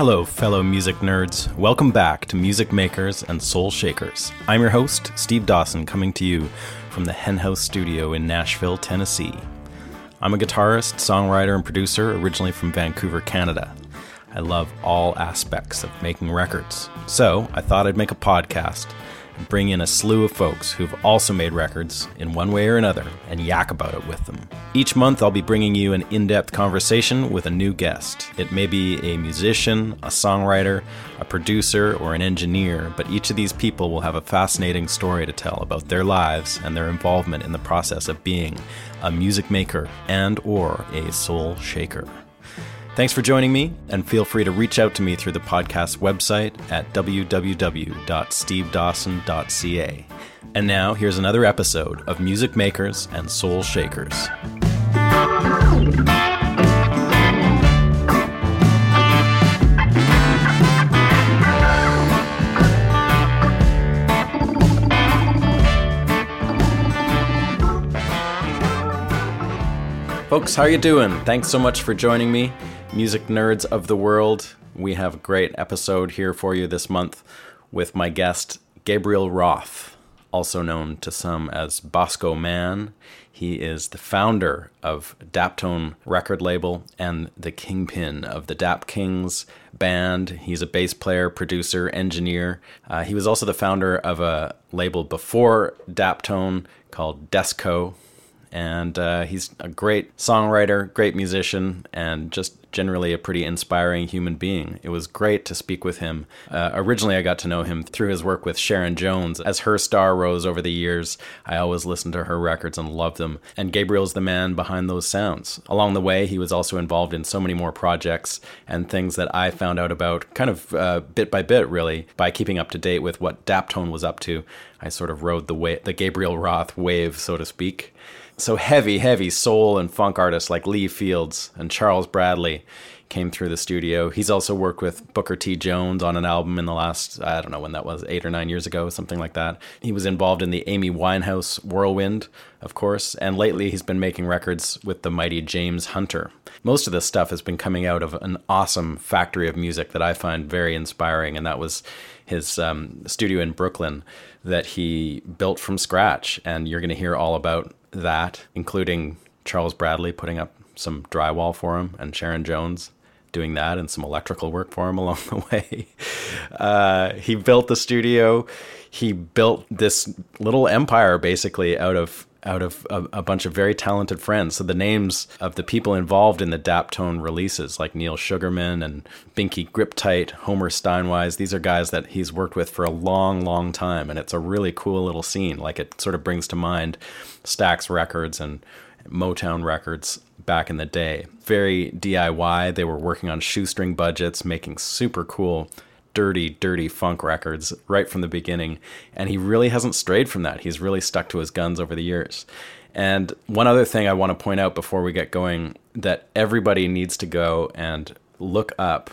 Hello, fellow music nerds. Welcome back to Music Makers and Soul Shakers. I'm your host, Steve Dawson, coming to you from the Henhouse Studio in Nashville, Tennessee. I'm a guitarist, songwriter, and producer originally from Vancouver, Canada. I love all aspects of making records, so I thought I'd make a podcast bring in a slew of folks who've also made records in one way or another and yak about it with them. Each month, I'll be bringing you an in depth conversation with a new guest. It may be a musician, a songwriter, a producer, or an engineer, but each of these people will have a fascinating story to tell about their lives and their involvement in the process of being a music maker and or a soul shaker. Thanks for joining me, and feel free to reach out to me through the podcast website at www.stevedawson.ca. And now, here's another episode of Music Makers and Soul Shakers. Folks, how you doing? Thanks so much for joining me music nerds of the world. We have a great episode here for you this month with my guest, Gabriel Roth, also known to some as Bosco Mann. He is the founder of Daptone record label and the kingpin of the Dap Kings band. He's a bass player, producer, engineer. Uh, he was also the founder of a label before Daptone called Desco, and uh, he's a great songwriter, great musician, and just generally a pretty inspiring human being. It was great to speak with him. Uh, originally, I got to know him through his work with Sharon Jones. As her star rose over the years, I always listened to her records and loved them. And Gabriel's the man behind those sounds. Along the way, he was also involved in so many more projects and things that I found out about kind of uh, bit by bit, really, by keeping up to date with what Daptone was up to. I sort of rode the way, the Gabriel Roth wave, so to speak. So heavy, heavy soul and funk artists like Lee Fields and Charles Bradley came through the studio. He's also worked with Booker T. Jones on an album in the last, I don't know when that was, eight or nine years ago, something like that. He was involved in the Amy Winehouse whirlwind, of course, and lately he's been making records with the mighty James Hunter. Most of this stuff has been coming out of an awesome factory of music that I find very inspiring, and that was his um, studio in Brooklyn that he built from scratch. And you're going to hear all about that, including Charles Bradley putting up some drywall for him and Sharon Jones doing that and some electrical work for him along the way. Uh, he built the studio. He built this little empire basically out of out of a, a, bunch of very talented friends. So the names of the people involved in the Daptone releases, like Neil Sugarman and Binky Griptite, Homer Steinweiss, these are guys that he's worked with for a long, long time, and it's a really cool little scene. Like it sort of brings to mind Stax Records and Motown Records back in the day. Very DIY. They were working on shoestring budgets, making super cool, dirty, dirty funk records right from the beginning. And he really hasn't strayed from that. He's really stuck to his guns over the years. And one other thing I want to point out before we get going that everybody needs to go and look up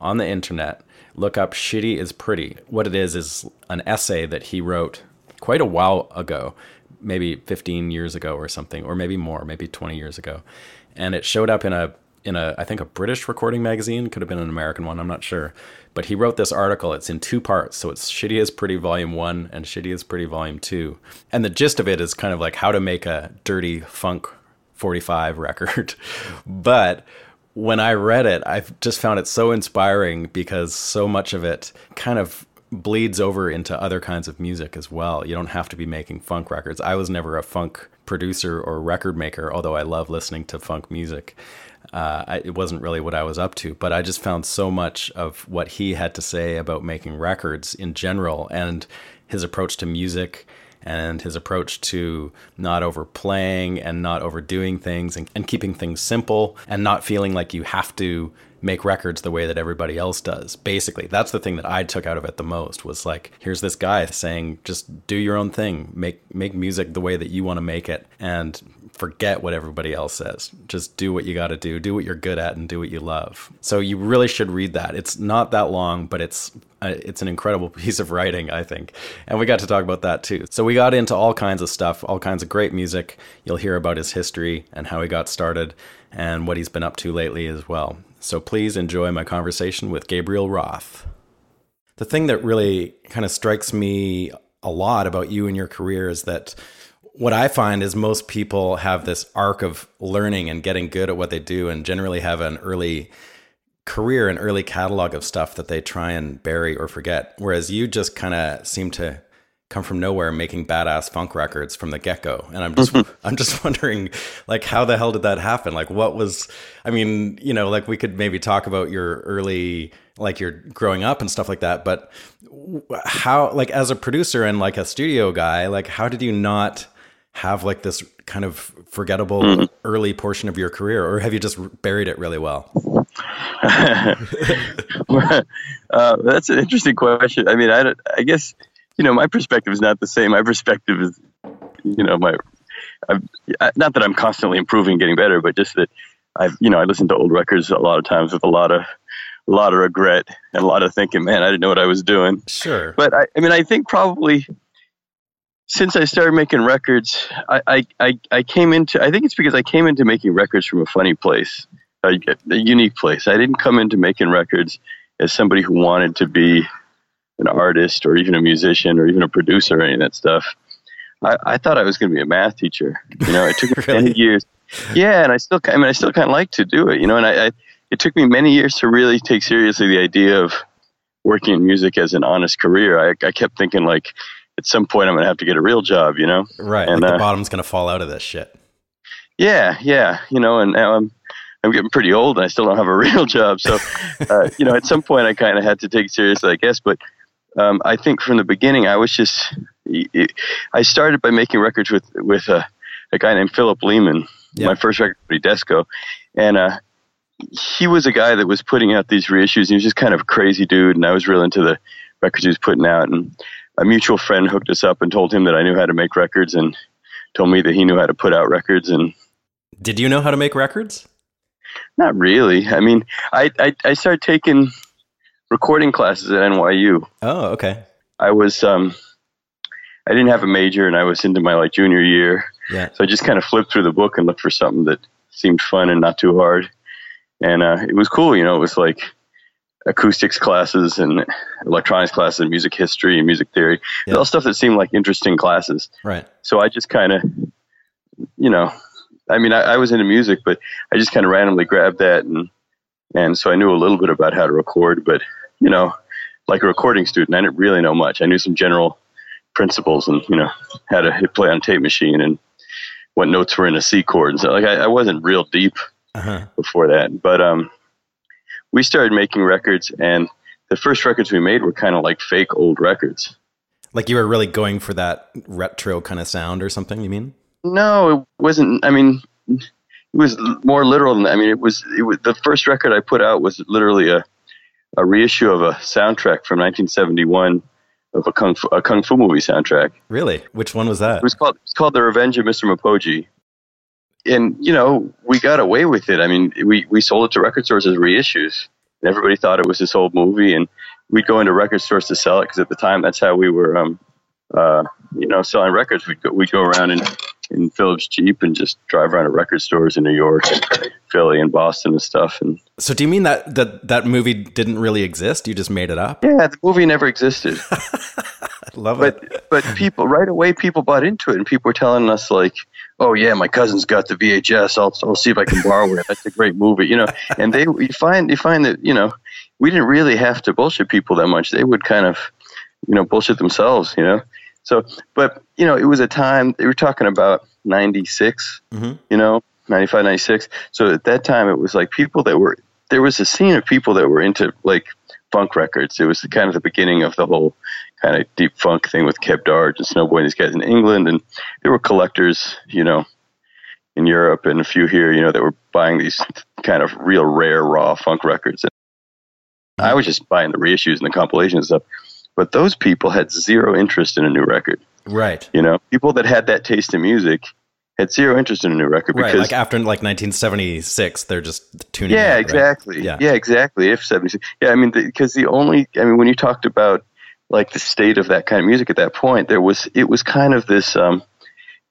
on the internet. Look up Shitty is Pretty. What it is is an essay that he wrote quite a while ago maybe 15 years ago or something, or maybe more, maybe 20 years ago. and it showed up in a in a I think a British recording magazine, could have been an American one, I'm not sure. But he wrote this article. It's in two parts, so it's Shitty is Pretty Volume One and Shitty is Pretty Volume Two. And the gist of it is kind of like how to make a dirty funk 45 record. but when I read it, I just found it so inspiring because so much of it kind of bleeds over into other kinds of music as well. You don't have to be making funk records. I was never a funk producer or record maker, although I love listening to funk music. Uh, I, it wasn't really what I was up to, but I just found so much of what he had to say about making records in general and his approach to music and his approach to not overplaying and not overdoing things and, and keeping things simple and not feeling like you have to make records the way that everybody else does. Basically, that's the thing that I took out of it the most was like, here's this guy saying, just do your own thing, make make music the way that you want to make it, and forget what everybody else says. Just do what you got to do, do what you're good at, and do what you love. So you really should read that. It's not that long, but it's uh, it's an incredible piece of writing, I think. And we got to talk about that too. So we got into all kinds of stuff, all kinds of great music. You'll hear about his history and how he got started and what he's been up to lately as well. So please enjoy my conversation with Gabriel Roth. The thing that really kind of strikes me a lot about you and your career is that what I find is most people have this arc of learning and getting good at what they do and generally have an early career and early catalog of stuff that they try and bury or forget. Whereas you just kind of seem to come from nowhere making badass funk records from the get-go and i'm just i'm just wondering like how the hell did that happen like what was i mean you know like we could maybe talk about your early like your growing up and stuff like that but how like as a producer and like a studio guy like how did you not have like this kind of forgettable mm-hmm. early portion of your career, or have you just buried it really well? uh, that's an interesting question. I mean, I, I guess you know my perspective is not the same. My perspective is, you know, my I've, not that I'm constantly improving, getting better, but just that I've you know I listen to old records a lot of times with a lot of a lot of regret and a lot of thinking, man, I didn't know what I was doing. Sure. But I, I mean, I think probably since I started making records, I, I, I, came into, I think it's because I came into making records from a funny place, a, a unique place. I didn't come into making records as somebody who wanted to be an artist or even a musician or even a producer or any of that stuff. I, I thought I was going to be a math teacher. You know, it took me really? many years. Yeah, and I still, I mean, I still kind of like to do it. You know, and I, I, it took me many years to really take seriously the idea of working in music as an honest career. I, I kept thinking like, at some point I'm going to have to get a real job, you know? Right. And like the uh, bottom's going to fall out of this shit. Yeah, yeah. You know, and now I'm, I'm getting pretty old and I still don't have a real job. So, uh, you know, at some point I kind of had to take it seriously, I guess. But um, I think from the beginning, I was just, I started by making records with, with a, a guy named Philip Lehman, yeah. my first record, Desco. And, uh, he was a guy that was putting out these reissues. He was just kind of a crazy dude, and I was real into the records he was putting out. And a mutual friend hooked us up and told him that I knew how to make records and told me that he knew how to put out records and did you know how to make records? Not really. I mean i i, I started taking recording classes at nyu oh okay. I was um i didn't have a major and i was into my like junior year. Yeah. So i just kind of flipped through the book and looked for something that seemed fun and not too hard. And uh, it was cool you know it was like acoustics classes and electronics classes and music history and music theory. Yep. All stuff that seemed like interesting classes. Right. So I just kind of, you know, I mean, I, I, was into music, but I just kind of randomly grabbed that and and so I knew a little bit about how to record, but you know, like a recording student, I didn't really know much. I knew some general principles and you know how to hit play on tape machine and what notes were in a C chord and so like I, I wasn't real deep uh-huh. before that, but um we started making records, and the first records we made were kind of like fake old records. Like you were really going for that retro kind of sound or something, you mean? No, it wasn't. I mean, it was more literal than that. I mean, it was, it was the first record I put out was literally a, a reissue of a soundtrack from 1971 of a kung fu, a kung fu movie soundtrack. Really? Which one was that? It was called it's called The Revenge of Mr. Mopoji and you know we got away with it. I mean, we we sold it to record stores as reissues, and everybody thought it was this old movie, and we'd go into record stores to sell it because at the time that's how we were, um, uh, you know, selling records. We'd go, we'd go around and in Philip's Jeep and just drive around to record stores in New York and Philly and Boston and stuff. And so, do you mean that that that movie didn't really exist? You just made it up? Yeah, the movie never existed. I love but, it. But people right away, people bought into it, and people were telling us like, "Oh yeah, my cousin's got the VHS. I'll I'll see if I can borrow it. That's a great movie," you know. And they you find you find that you know we didn't really have to bullshit people that much. They would kind of you know bullshit themselves, you know. So, but you know, it was a time they were talking about 96, mm-hmm. you know, 95, 96. So at that time, it was like people that were there was a scene of people that were into like funk records. It was the, kind of the beginning of the whole kind of deep funk thing with Kev Darge and Snowboy and these guys in England, and there were collectors, you know, in Europe and a few here, you know, that were buying these kind of real rare raw funk records. And I was just buying the reissues and the compilations and stuff. But those people had zero interest in a new record. Right. You know, people that had that taste in music had zero interest in a new record right. because Like after like 1976, they're just tuning. yeah, out, right? exactly. Yeah. Yeah. exactly. If 76. Yeah, I mean, because the, only, I mean, when you talked about like the state of that kind of music at that point, there was, it was kind of this, um,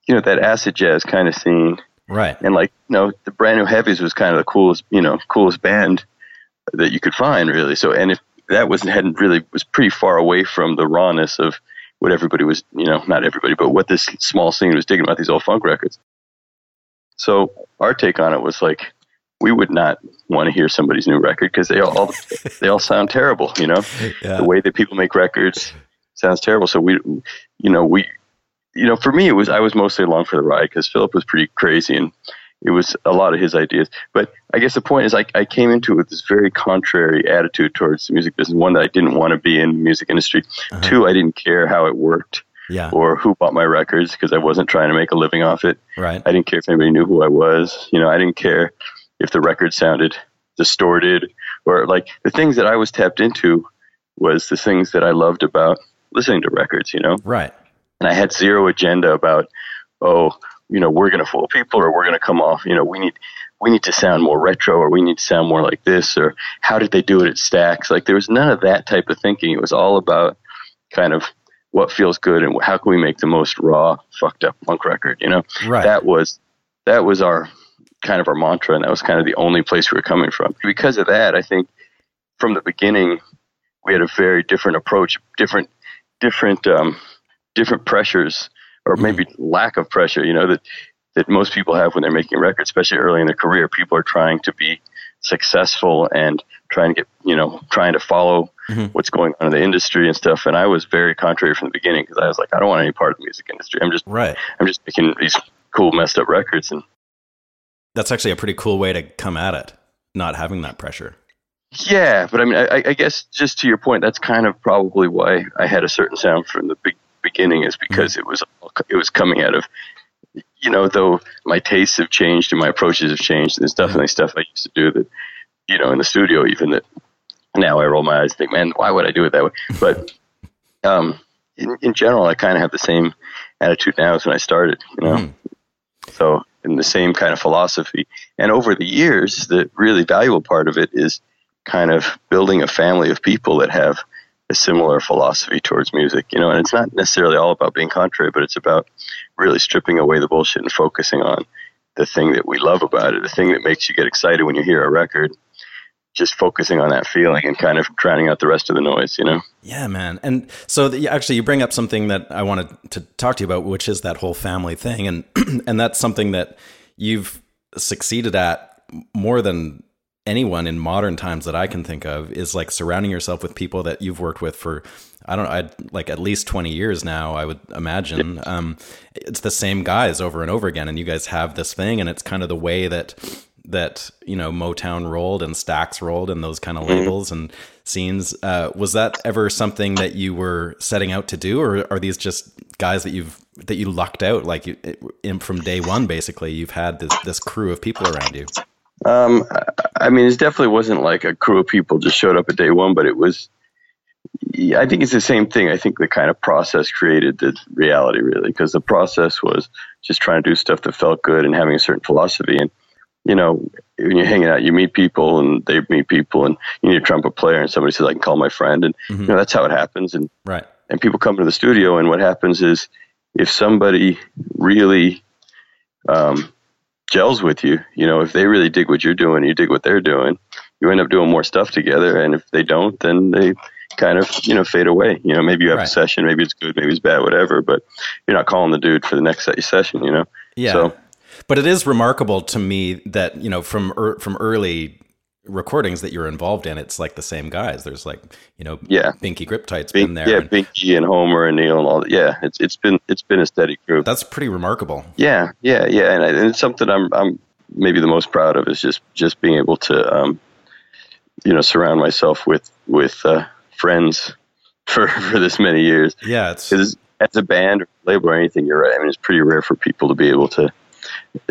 you know, that acid jazz kind of scene. Right. And like, you know, the brand new heavies was kind of the coolest, you know, coolest band that you could find really. So, and if that was hadn't really was pretty far away from the rawness of what everybody was, you know, not everybody, but what this small scene was digging about these old funk records. So our take on it was like, we would not want to hear somebody's new record because they all, all they all sound terrible. You know, Yeah. the way that people make records sounds terrible. So we, you know, we, you know, for me it was I was mostly along for the ride because Philip was pretty crazy and it was a lot of his ideas. But I guess the point is I, I came into it with this very contrary attitude towards the music business. One that I didn't want to be in the music industry. Uh-huh. Two, I didn't care how it worked Yeah. or who bought my records because I wasn't trying to make a living off it. Right. I didn't care if anybody knew who I was. You know, I didn't care if the record sounded distorted or like the things that I was tapped into was the things that I loved about listening to records, you know? Right. And I had zero agenda about, oh, you know, we're going to fool people or we're going to come off, you know, we need, we need to sound more retro or we need to sound more like this or how did they do it at Stax? Like there was none of that type of thinking. It was all about kind of what feels good and how can we make the most raw, fucked up punk record, you know? Right. that was that was our kind of our mantra and that was kind of the only place we were coming from because of that i think from the beginning we had a very different approach different different um, different pressures or maybe lack of pressure you know that that most people have when they're making records especially early in their career people are trying to be successful and trying to get you know trying to follow Mhm. what's going on in the industry and stuff and i was very contrary from the beginning because i was like i don't want any part of the music industry i'm just Right. i'm just making these cool messed up records and That's actually a pretty cool way to come at it, not having that pressure. Yeah, but I mean, I, I guess just to your point, that's kind of probably why I had a certain sound from the be- beginning, is because it was it was coming out of, you know, though my tastes have changed and my approaches have changed. There's definitely stuff I used to do that, you know, in the studio even that now I roll my eyes and think, man, why would I do it that way? But um, in, in general, I kind of have the same attitude now as when I started, you know. Mhm. So in the same kind of philosophy. And over the years, the really valuable part of it is kind of building a family of people that have a similar philosophy towards music, you know, and it's not necessarily all about being contrary, but it's about really stripping away the bullshit and focusing on the thing that we love about it, the thing that makes you get excited when you hear a record, just focusing on that feeling and kind of drowning out the rest of the noise, you know? Yeah, man. And so the, actually, you bring up something that I wanted to talk to you about, which is that whole family thing, and and that's something that you've succeeded at more than anyone in modern times that I can think of. Is like surrounding yourself with people that you've worked with for I don't know, I'd, like at least twenty years now. I would imagine um, it's the same guys over and over again, and you guys have this thing, and it's kind of the way that that you know Motown rolled and Stax rolled and those kind of labels and scenes. Uh, was that ever something that you were setting out to do, or are these just guys that you've that you lucked out like you, in, from day one? Basically, you've had this this crew of people around you. Um, I- I mean, it definitely wasn't like a crew of people just showed up at day one, but it was. I think it's the same thing. I think the kind of process created the reality, really, because the process was just trying to do stuff that felt good and having a certain philosophy. And you know, when you're hanging out, you meet people, and they meet people, and you need a trumpet player, and somebody says, "I can call my friend," and you know that's how it happens. And Right. and people come to the studio and what happens is if somebody really um, gels with you. You know, if they really dig what you're doing, you dig what they're doing, you end up doing more stuff together. And if they don't, then they kind of you know fade away. You know, maybe you have Right. a session, maybe it's good, maybe it's bad, whatever. But you're not calling the dude for the next session. You know. Yeah. So but it is remarkable to me that, you know, from er, from early recordings that you're involved in, it's like the same guys. There's like, you know, Yeah. Binky Griptite's Bink, been there. yeah, and Binky and Homer and Neil and all that. Yeah, it's it's been it's been a steady group. that's pretty remarkable. Yeah, yeah, yeah, and, I, and it's something I'm I'm maybe the most proud of is just just being able to um, you know surround myself with with uh, friends for for this many years. Yeah, it's as a band or label or anything, you're right. I mean, it's pretty rare for people to be able to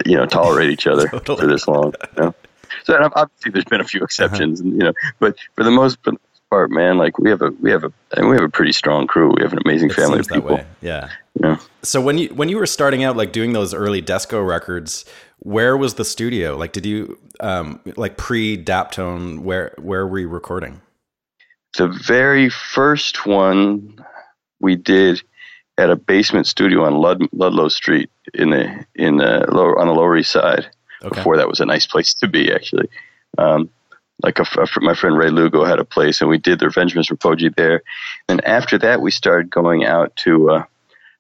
you know tolerate each other Totally. for this long. You know? So and obviously, there's been a few exceptions, and you know, but for the most for the most part, man, like we have a we have a mean, we have a pretty strong crew. We have an amazing it family of people. Yeah. You know? So when you when you were starting out, like doing those early Desco records, where was the studio? Like, did you um like pre Daptone? Where where were you recording? the very first one we did at a basement studio on Lud- Ludlow Street in the in the lower, on the Lower East Side. Okay. Before that was a nice place to be, actually. Um, like a, a my friend Ray Lugo had a place, and we did the Revenge of Mr. Poji there. And after that, we started going out to uh,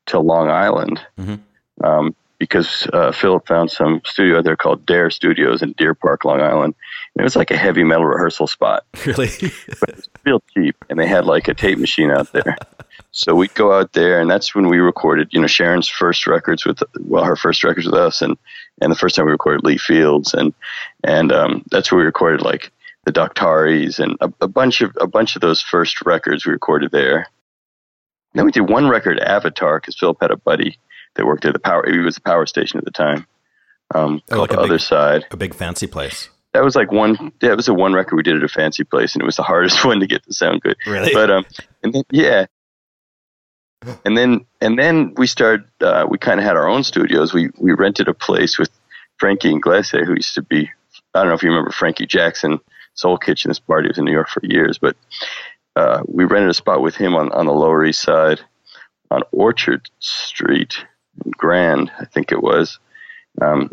to Long Island Mhm. um, because uh, Philip found some studio out there called Dare Studios in Deer Park, Long Island. And it was like a heavy metal rehearsal spot Really? but it was real cheap, and they had like a tape machine out there. so we'd go out there, and that's when we recorded, you know, Sharon's first records with, well, her first records with us, and and the first time we recorded Lee Fields, and and um, that's where we recorded like the Daktaris and a, a bunch of a bunch of those first records we recorded there. then we did one record, Avatar, because Philip had a buddy that worked at the power. He was the power station at the time. Um, Oh, called like the big- other side a big fancy place. that was like one yeah, it was a one record we did at a fancy place and it was the hardest one to get to sound good Really? but um and then yeah and then and then we started uh, we kind of had our own studios. We we rented a place with frankie Inglese who used to be i don't know if you remember frankie jackson soul kitchen this party was in new york for years but uh, we rented a spot with him on on the lower east side on orchard street grand i think it was. Um,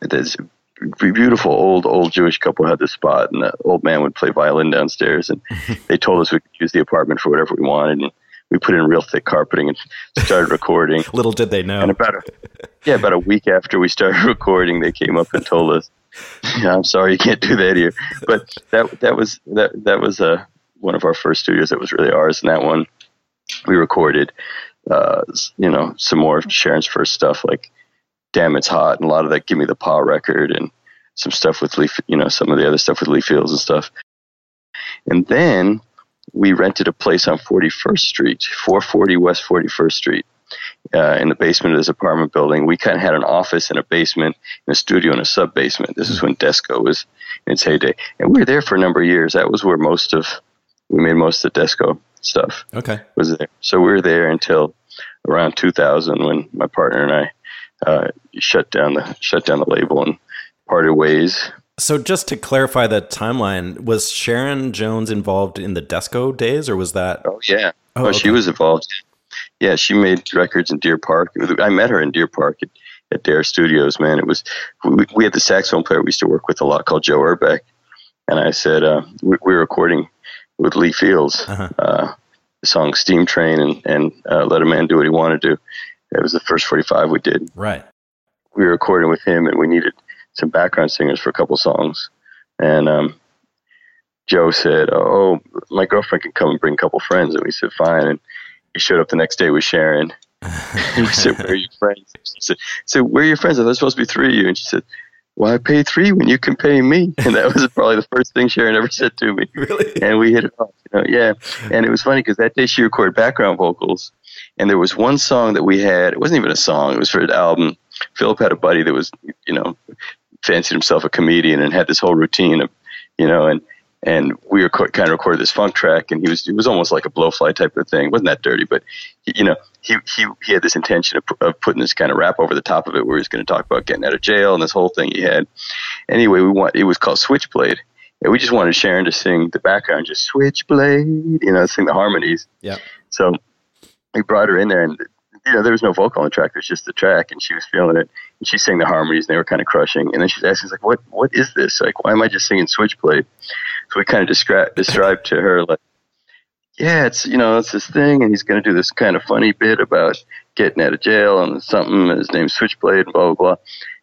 there's a beautiful old old Jewish couple had this spot, and the old man would play violin downstairs, and they told us we could use the apartment for whatever we wanted, and we put in real thick carpeting and started recording. Little did they know. And about a yeah, about a week after we started recording, they came up and told us, yeah, "I'm sorry, you can't do that here." But that that was that that was uh, one of our first studios that was really ours, and that one we recorded, uh, you know, some more of Sharon's first stuff like "Damn It's Hot" and a lot of that "Give Me the Paw" record, and some stuff with Leaf, you know, some of the other stuff with Lee Fields and stuff. And then we rented a place on 41st Street, 440 West 41st Street uh, in the basement of this apartment building. We kind of had an office and a basement and a studio and a sub basement. This is when Desco was in its heyday, and we were there for a number of years. That was where most of we made most of the Desco stuff okay. was there. So we were there until around 2000 when my partner and I uh, shut down the shut down the label and parted ways. So just to clarify the timeline, was Sharon Jones involved in the Desco days, or was that? Oh yeah. Oh, Oh, she was involved. Yeah, she made records in Deer Park. I met her in Deer Park at, at Dare Studios. Man, it was we, we had the saxophone player we used to work with a lot called Joe Urbeck, and I said uh, we, we were recording with Lee Fields Uh-huh. uh, the song "Steam Train" and and uh, "Let a Man Do What He Wanted to Do." It was the first forty-five we did. Right. We were recording with him, and we needed some background singers for a couple songs, and um, Joe said, "Oh, my girlfriend can come and bring a couple friends," and we said, "Fine." And he showed up the next day with Sharon. And we said, "Where are your friends?" She said, "So where are your friends? I thought there was supposed to be three of you." And she said, "Why pay three when you can pay me?" And that was probably the first thing Sharon ever said to me. Really? And we hit it off, you know, yeah. And it was funny because that day she recorded background vocals, and there was one song that we had. It wasn't even a song; it was for an album. Philip had a buddy that was, you know, fancied himself a comedian and had this whole routine of, you know, and and we were kind of recorded this funk track, and he was it was almost like a blowfly type of thing. It wasn't that dirty, but he- you know, he he he had this intention of, of putting this kind of rap over the top of it, where he was going to talk about getting out of jail and this whole thing he had. Anyway, we want it was called Switchblade, and we just wanted Sharon to sing the background, just Switchblade, you know, sing the harmonies. Yeah. So we brought her in there, and you know, there was no vocal on the track; it was just the track, and she was feeling it. And she sang the harmonies, and they were kind of crushing. And then she's asking, like, "What? What is this? Like, why am I just singing Switchblade?" So we kind of describe described to her like, "Yeah, it's you know, it's this thing, and he's going to do this kind of funny bit about getting out of jail and something. And his name's Switchblade, and blah blah blah."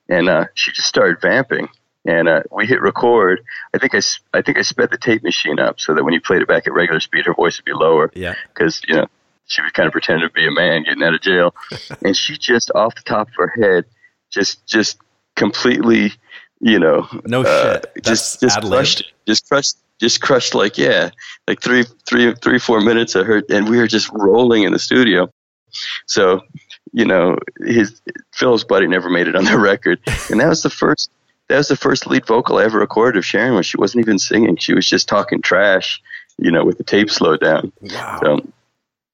And uh, she just started vamping, and uh, we hit record. I think I, I think I sped the tape machine up so that when you played it back at regular speed, her voice would be lower. Yeah. Because you know she was kind of pretending to be a man getting out of jail, and she just off the top of her head, just just completely, you know, No uh, shit. That's just just ad-libbed? crushed, just crushed, just crushed. Like yeah, like three three three four minutes of her, and we were just rolling in the studio. So, you know, his Phil's buddy never made it on the record, and that was the first. That was the first lead vocal I ever recorded of Sharon when she wasn't even singing. She was just talking trash, you know, with the tape slowed down. Wow. So,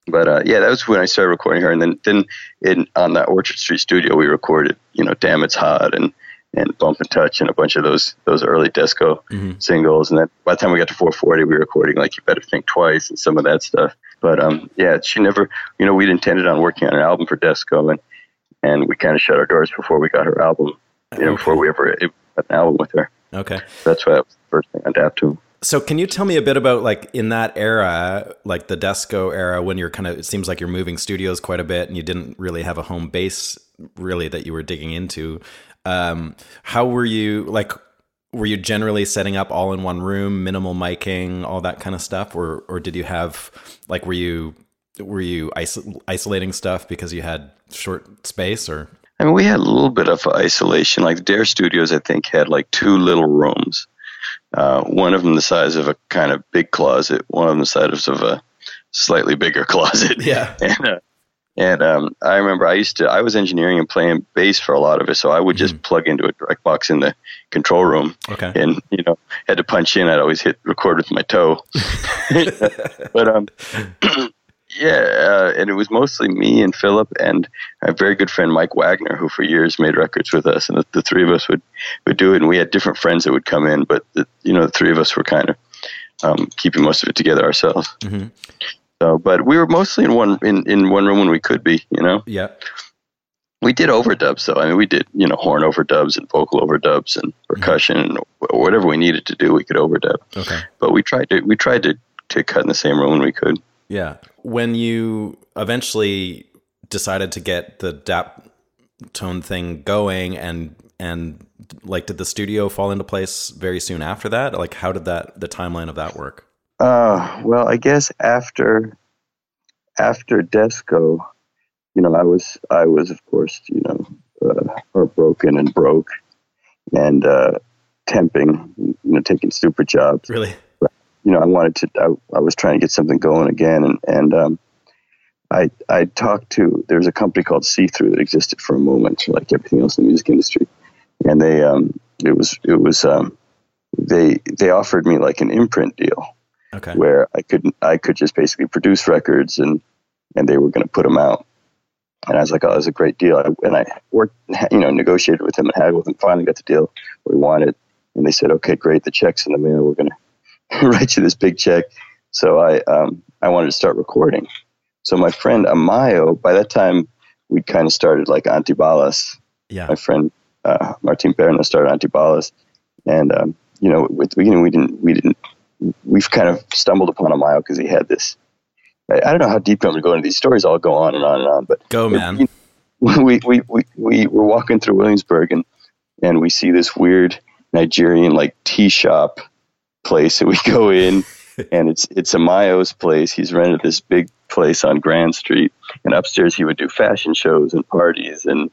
but uh, yeah, that was when I started recording her, and then then in on that Orchard Street studio we recorded, you know, "Damn It's Hot" and and "Bump and Touch" and a bunch of those those early Desco Mhm. singles. And then by the time we got to 440, we were recording like "You Better Think Twice" and some of that stuff. But um, yeah, she never, you know, we'd intended on working on an album for Desco, and and we kind of shut our doors before we got her album, you know, before we ever got an album with her. Okay. That's why that was the first thing I dapped to. So can you tell me a bit about like in that era, like the Desco era, when you're kind of it seems like you're moving studios quite a bit and you didn't really have a home base really that you were digging into. Um, how were you like? Were you generally setting up all in one room, minimal miking, all that kind of stuff, or or did you have like were you were you iso- isolating stuff because you had short space or? I mean, we had a little bit of isolation. Like Dare Studios, I think, had like two little rooms. Uh, one of them the size of a kind of big closet. One of them the size of a slightly bigger closet. Yeah. And uh, and um, I remember I used to I was engineering and playing bass for a lot of it, so I would just plug into a direct box in the control room, Okay. and you know had to punch in. I'd always hit record with my toe. but um, yeah, uh, and it was mostly me and Philip and a very good friend Mike Wagner, who for years made records with us, and the, the three of us would would do it. And we had different friends that would come in, but the, you know the three of us were kind of um, keeping most of it together ourselves. Mhm. So, but we were mostly in one in, in one room when we could be. You know, Yeah. we did overdubs though. I mean, we did you know horn overdubs and vocal overdubs and percussion and whatever we needed to do, we could overdub. Okay. But we tried to we tried to to cut in the same room when we could. Yeah. When you eventually decided to get the DAP tone thing going and and like did the studio fall into place very soon after that? Like how did that the timeline of that work? Uh, well, I guess after after Desco, you know, I was I was of course you know uh, heartbroken and broke, and uh, temping, you know, taking stupid jobs. Really? You know, I wanted to. I, I was trying to get something going again, and and um, I I talked to there was a company called See Through that existed for a moment, like everything else in the music industry, and they um it was it was um they they offered me like an imprint deal Okay. where I could I could just basically produce records and and they were going to put them out. And I was like, oh, that was a great deal. I, and I worked, you know, negotiated with them and haggled with them. Finally, got the deal we wanted. And they said, okay, great, the check's in the mail. We're going to write you this big check. So I um, I wanted to start recording. So my friend Amayo, by that time, we'd kind of started like Antibalas Yeah. my friend uh, Martin Perna started Antibalas, and um, you know, at the beginning we didn't we didn't we've kind of stumbled upon Amayo because he had this. I, I don't know how deep I'm going to go into these stories. I'll go on and on and on, but Go man. you we we we we were walking through Williamsburg and and we see this weird Nigerian like tea shop place that we go in and it's it's Amayo's place. He's rented this big place on Grand Street and upstairs he would do fashion shows and parties and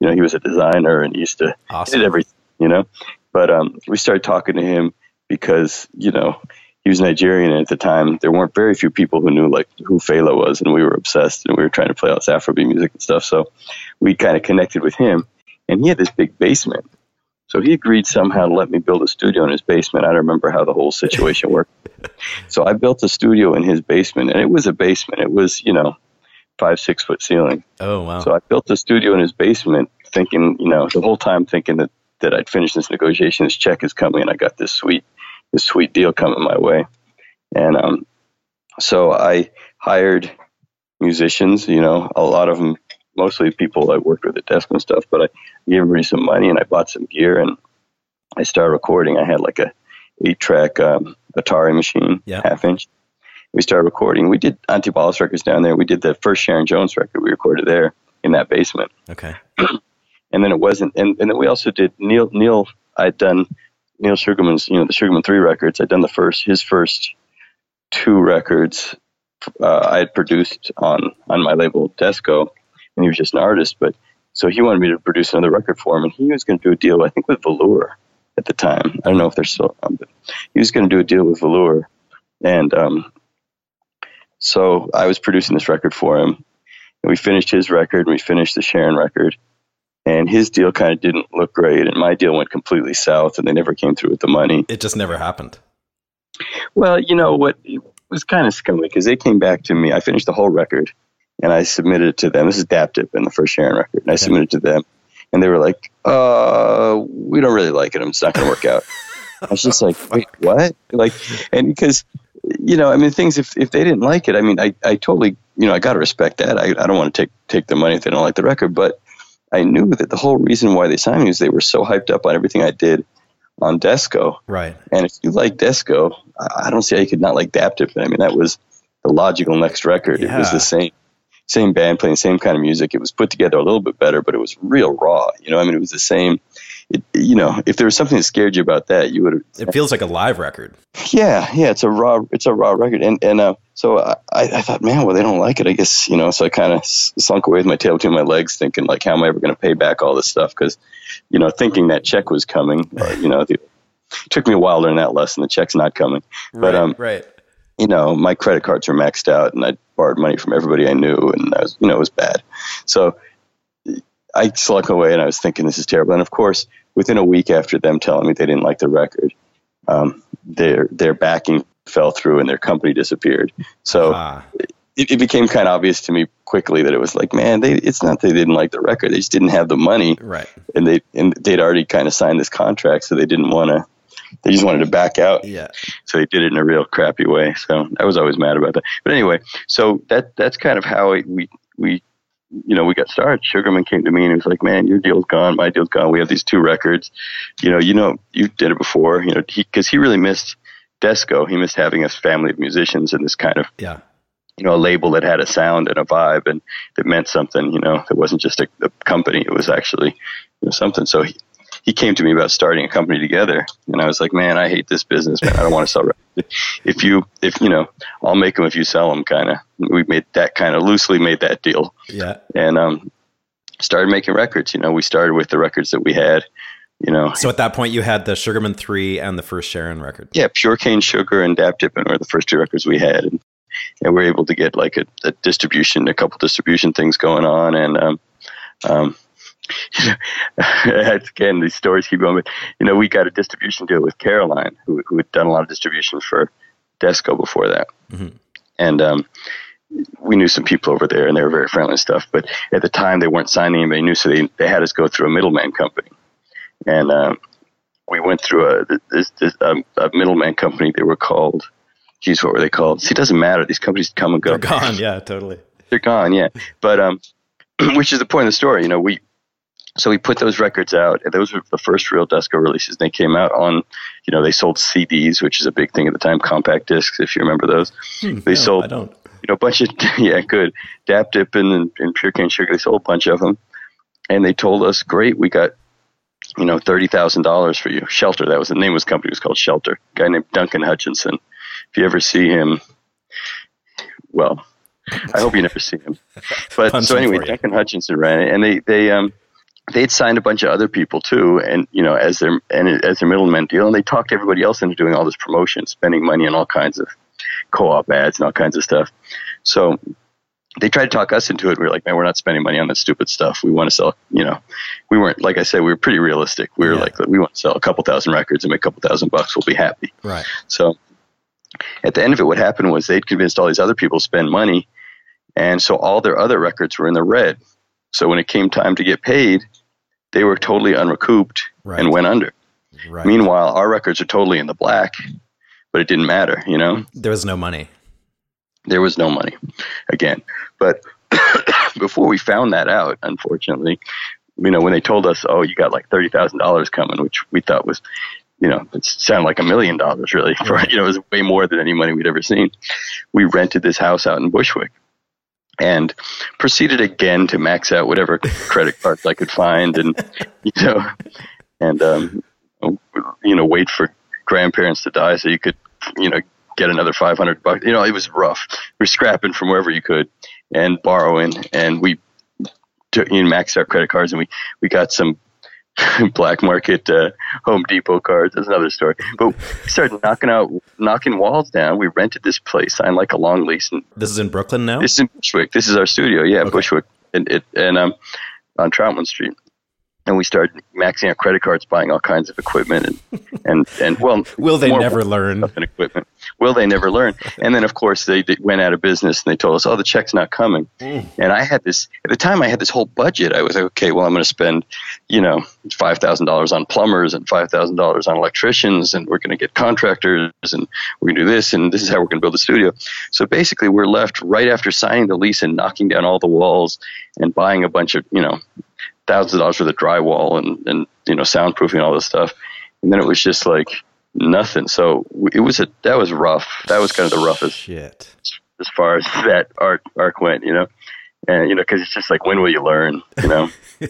you know he was a designer and he used to Awesome. did everything, you know. But um, we started talking to him because you know he was Nigerian and at the time there weren't very few people who knew like who Fela was and we were obsessed and we were trying to play all this Afrobeat music and stuff. So we kind of connected with him and he had this big basement. So he agreed somehow to let me build a studio in his basement. I don't remember how the whole situation worked. So I built a studio in his basement and it was a basement. It was, you know, five, six foot ceiling. Oh wow. So I built a studio in his basement, thinking, you know, the whole time thinking that, that I'd finish this negotiation. This check is coming, and I got this sweet, this sweet deal coming my way. And um, so I hired musicians. You know, a lot of them mostly people I worked with at desk and stuff. But I gave everybody some money and I bought some gear and I started recording. I had like a eight track um, Otari machine, Yeah. half inch. We started recording. We did Antibalas records down there. We did the first Sharon Jones record. We recorded there in that basement. Okay. And then it wasn't. And, and then we also did Neil. Neil, I'd done Neil Sugarman's, you know, the Sugarman three records. I'd done the first, his first two records. Uh, I had produced on on my label Desco, and he was just an artist. But so he wanted me to produce another record for him, and he was going to do a deal, I think, with Velour at the time. I don't know if they're still around, but he was going to do a deal with Velour, and um, so I was producing this record for him. And we finished his record, and we finished the Sharon record, and his deal kind of didn't look great, and my deal went completely south, and they never came through with the money. It just never happened. Well, you know what? It was kind of scummy because they came back to me. I finished the whole record and I submitted it to them. This is Dap Dippin' the first Sharon record. And I submitted it to them and they were like, uh, we don't really like it. It's not going to work out. I was just like, wait, what? Like, and because, you know, I mean, things, if, if they didn't like it, I mean, I, I totally, you know, I got to respect that. I, I don't want to take, take the money if they don't like the record, but I knew that the whole reason why they signed me was they were so hyped up on everything I did on Desco. Right. And if you like Desco, I I don't see how you could not like Dap Dip. I mean, that was the logical next record. It was the same, same band playing same kind of music. It was put together a little bit better, but it was real raw. You know, I mean, it was the same. It, you know, if there was something that scared you about that, you would have. It feels like a live record. Yeah, yeah, it's a raw, it's a raw record, and and uh, so I, I thought, man, well, they don't like it, I guess, you know. So I kind of slunk away with my tail between my legs, thinking like, how am I ever going to pay back all this stuff? Because, you know, thinking that check was coming, you know, the, it took me a while to learn that lesson. The check's not coming, but right. um, right. You know, my credit cards were maxed out, and I borrowed money from everybody I knew, and I was, you know, it was bad. So I slunk away, and I was thinking, this is terrible. And of course, within a week after them telling me they didn't like the record, um, their their backing fell through, and their company disappeared. So Ah, it, it became kind of obvious to me quickly that it was like, man, they it's not that they didn't like the record; they just didn't have the money, right. and they and they'd already kind of signed this contract, so they didn't want to. They just wanted to back out Yeah. so he did it in a real crappy way. So I was always mad about that. But anyway, so that that's kind of how it, we we you know we got started. Sugarman came to me and he was like, "Man, your deal's gone. My deal's gone. We have these two records. You know, you know, you did it before. You know, because he, really missed Desco. He missed having a family of musicians and this kind of Yeah. you know a label that had a sound and a vibe and that meant something. You know, it wasn't just a, a company. It was actually you know something. So he, he came to me about starting a company together, and I was like, "Man, I hate this business, man. I don't want to sell records. If you, if you know, I'll make them if you sell them." Kind of. We made that kind of loosely made that deal, Yeah. and um, started making records. You know, we started with the records that we had. You know, So at that point, you had the Sugarman 3 and the first Sharon record. yeah, Pure Cane Sugar and Dap Dippin' were the first two records we had, and, and we were able to get like a, a distribution, a couple distribution things going on, and um, um, again, these stories keep going. But you know, we got a distribution deal with Caroline, who, who had done a lot of distribution for Desco before that, Mhm. and um, we knew some people over there, and they were very friendly and stuff. But at the time, they weren't signing anybody new, so they they had us go through a middleman company, and um, we went through a this, this um, a middleman company. They were called. Geez, what were they called? See, it doesn't matter. These companies come and go They're gone. Yeah, totally. they're gone, yeah. But um, which is the point of the story, you know. We so we put those records out, and those were the first real Desco releases. They came out on, you know, they sold CDs, which is a big thing at the time, compact discs, if you remember those. Hmm, They no, sold- I don't. You know, a bunch of yeah, good Dap Dip and, and Pure Cane Sugar. They sold a bunch of them, and they told us, "Great, we got." You know, thirty thousand dollars for you. Shelter. That was the name of his company. It was called Shelter. A guy named Duncan Hutchinson. If you ever see him, well, I hope you never see him. But Punch so anyway. Duncan Hutchinson ran it, and they they um they'd signed a bunch of other people too, and you know as their and as their middleman deal, and they talked everybody else into doing all this promotion, spending money on all kinds of co-op ads and all kinds of stuff. So they tried to talk us into it. We were like, man, we're not spending money on that stupid stuff. We want to sell, you know, we weren't, like I said, we were pretty realistic. We were Yeah. like, we want to sell a couple thousand records and make a couple thousand bucks. We'll be happy. Right. So at the end of it, what happened was they'd convinced all these other people to spend money. And so all their other records were in the red. So when it came time to get paid, they were totally unrecouped Right. and went under. Right. Meanwhile, our records are totally in the black, but it didn't matter, you know? there was no money. There was no money again. But before we found that out, unfortunately, you know, when they told us, "Oh, you got like thirty thousand dollars coming," which we thought was, you know, it sounded like a million dollars, really. For you know, it was way more than any money we'd ever seen. We rented this house out in Bushwick, and proceeded again to max out whatever credit cards I could find, and you know, and um, you know, wait for grandparents to die so you could, you know, get another 500 bucks. You know, it was rough. We are scrapping from wherever you could and borrowing, and we took, you know, maxed out credit cards, and we we got some black market uh, Home Depot cards. That's another story. But we started knocking out, knocking walls down. We rented this place, signed like a long lease. And this is in Brooklyn now. This is in Bushwick. This is our studio. Yeah, okay. Bushwick, and it and um on Troutman Street and we started maxing out credit cards, buying all kinds of equipment, and and and well, will they never learn? And equipment. Will they never learn? And then, of course, they, they, went out of business, and they told us, "Oh, the check's not coming." Mm. And I had this at the time. I had this whole budget. I was like, "Okay, well, I'm going to spend, you know, five thousand dollars on plumbers and five thousand dollars on electricians, and we're going to get contractors, and we're going to do this, and this is how we're going to build the studio." So basically, we're left right after signing the lease and knocking down all the walls and buying a bunch of, you know, thousands of dollars for the drywall and, and you know soundproofing and all this stuff. And then it was just like nothing. So it was a that was rough. That was kind of the roughest shit. as far as that arc arc went you know? And you know because it's just like when will you learn you know?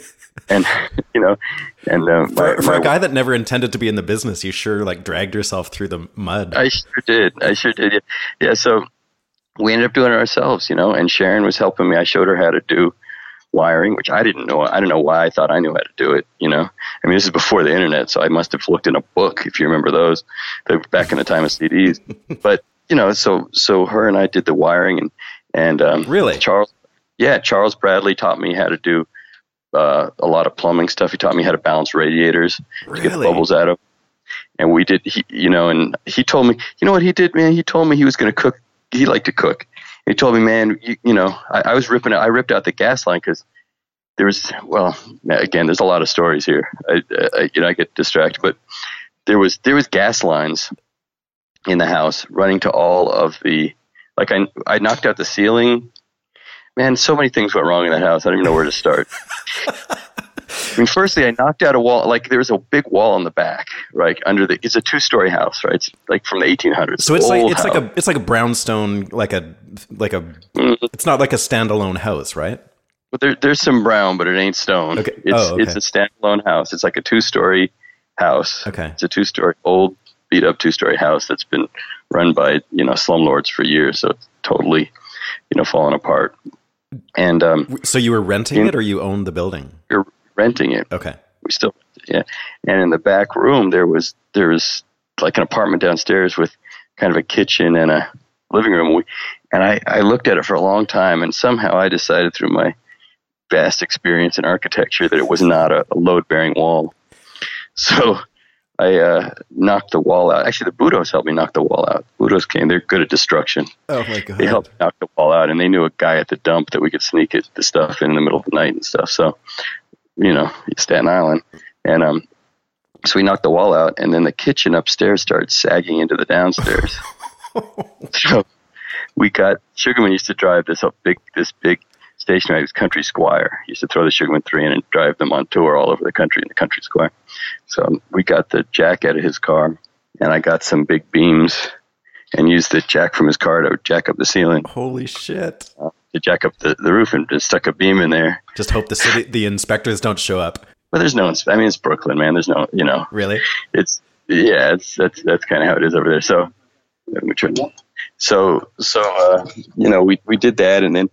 And you know and uh, for, my, for my, a guy that never intended to be in the business you sure like dragged yourself through the mud. I sure did. I sure did. Yeah, yeah so we ended up doing it ourselves you know? And sharon was helping me. I showed her how to do wiring, which I didn't know. I don't know why I thought I knew how to do it. You know, I mean, this is before the internet, so I must have looked in a book if you remember those, They back in the time of CDs. but you know, so so her and I did the wiring, and and um, really Charles, yeah, Charles Bradley taught me how to do uh, a lot of plumbing stuff. He taught me how to balance radiators really? to get the bubbles out of. And we did, he, you know, and he told me, you know what he did, man? He told me he was going to cook. He liked to cook he told me, man, you, you know, I, I, was ripping, I ripped out the gas line because there was, well, again, there's a lot of stories here. I, I, you know, I get distracted, but there was there was gas lines in the house running to all of the, like I I knocked out the ceiling. Man, so many things went wrong in that house. I don't even know where to start. I mean, firstly, I knocked out a wall. Like there was a big wall in the back, right under the. It's a two-story house, right? It's like from the 1800s. So it's like it's house. like a it's like a brownstone, like a like a. Mm-hmm. It's not like a standalone house, right? But there, there's some brown, but it ain't stone. Okay. It's oh, okay. it's a standalone house. It's like a two-story house. Okay. It's a two-story old beat up two-story house that's been run by you know slumlords for years. So it's totally, you know, falling apart. And um, so you were renting in, it, or you owned the building? You're renting it. Okay. We still, yeah. And in the back room, there was there was like an apartment downstairs with kind of a kitchen and a living room. We, and I, I looked at it for a long time, and somehow I decided through my vast experience in architecture that it was not a, a load bearing wall. So I uh, knocked the wall out. Actually, the Budos helped me knock the wall out. Budos came; they're good at destruction. Oh my god! They helped knock the wall out, and they knew a guy at the dump that we could sneak it, the stuff in, in the middle of the night and stuff. So you know, Staten Island. And um, so we knocked the wall out, and then the kitchen upstairs started sagging into the downstairs. so we got Sugarman used to drive this big this big stationary was Country Squire. He used to throw the Sugarman three in and drive them on tour all over the country in the Country Squire. So we got the jack out of his car, and I got some big beams and used the jack from his car to jack up the ceiling. Holy shit! Uh, to jack up the, the roof and just stuck a beam in there. Just hope the city, the inspectors don't show up. But there's no, I mean, it's Brooklyn, man. There's no, you know, really. It's yeah, it's that's that's kind of how it is over there. So, so so uh, you know, we we did that, and then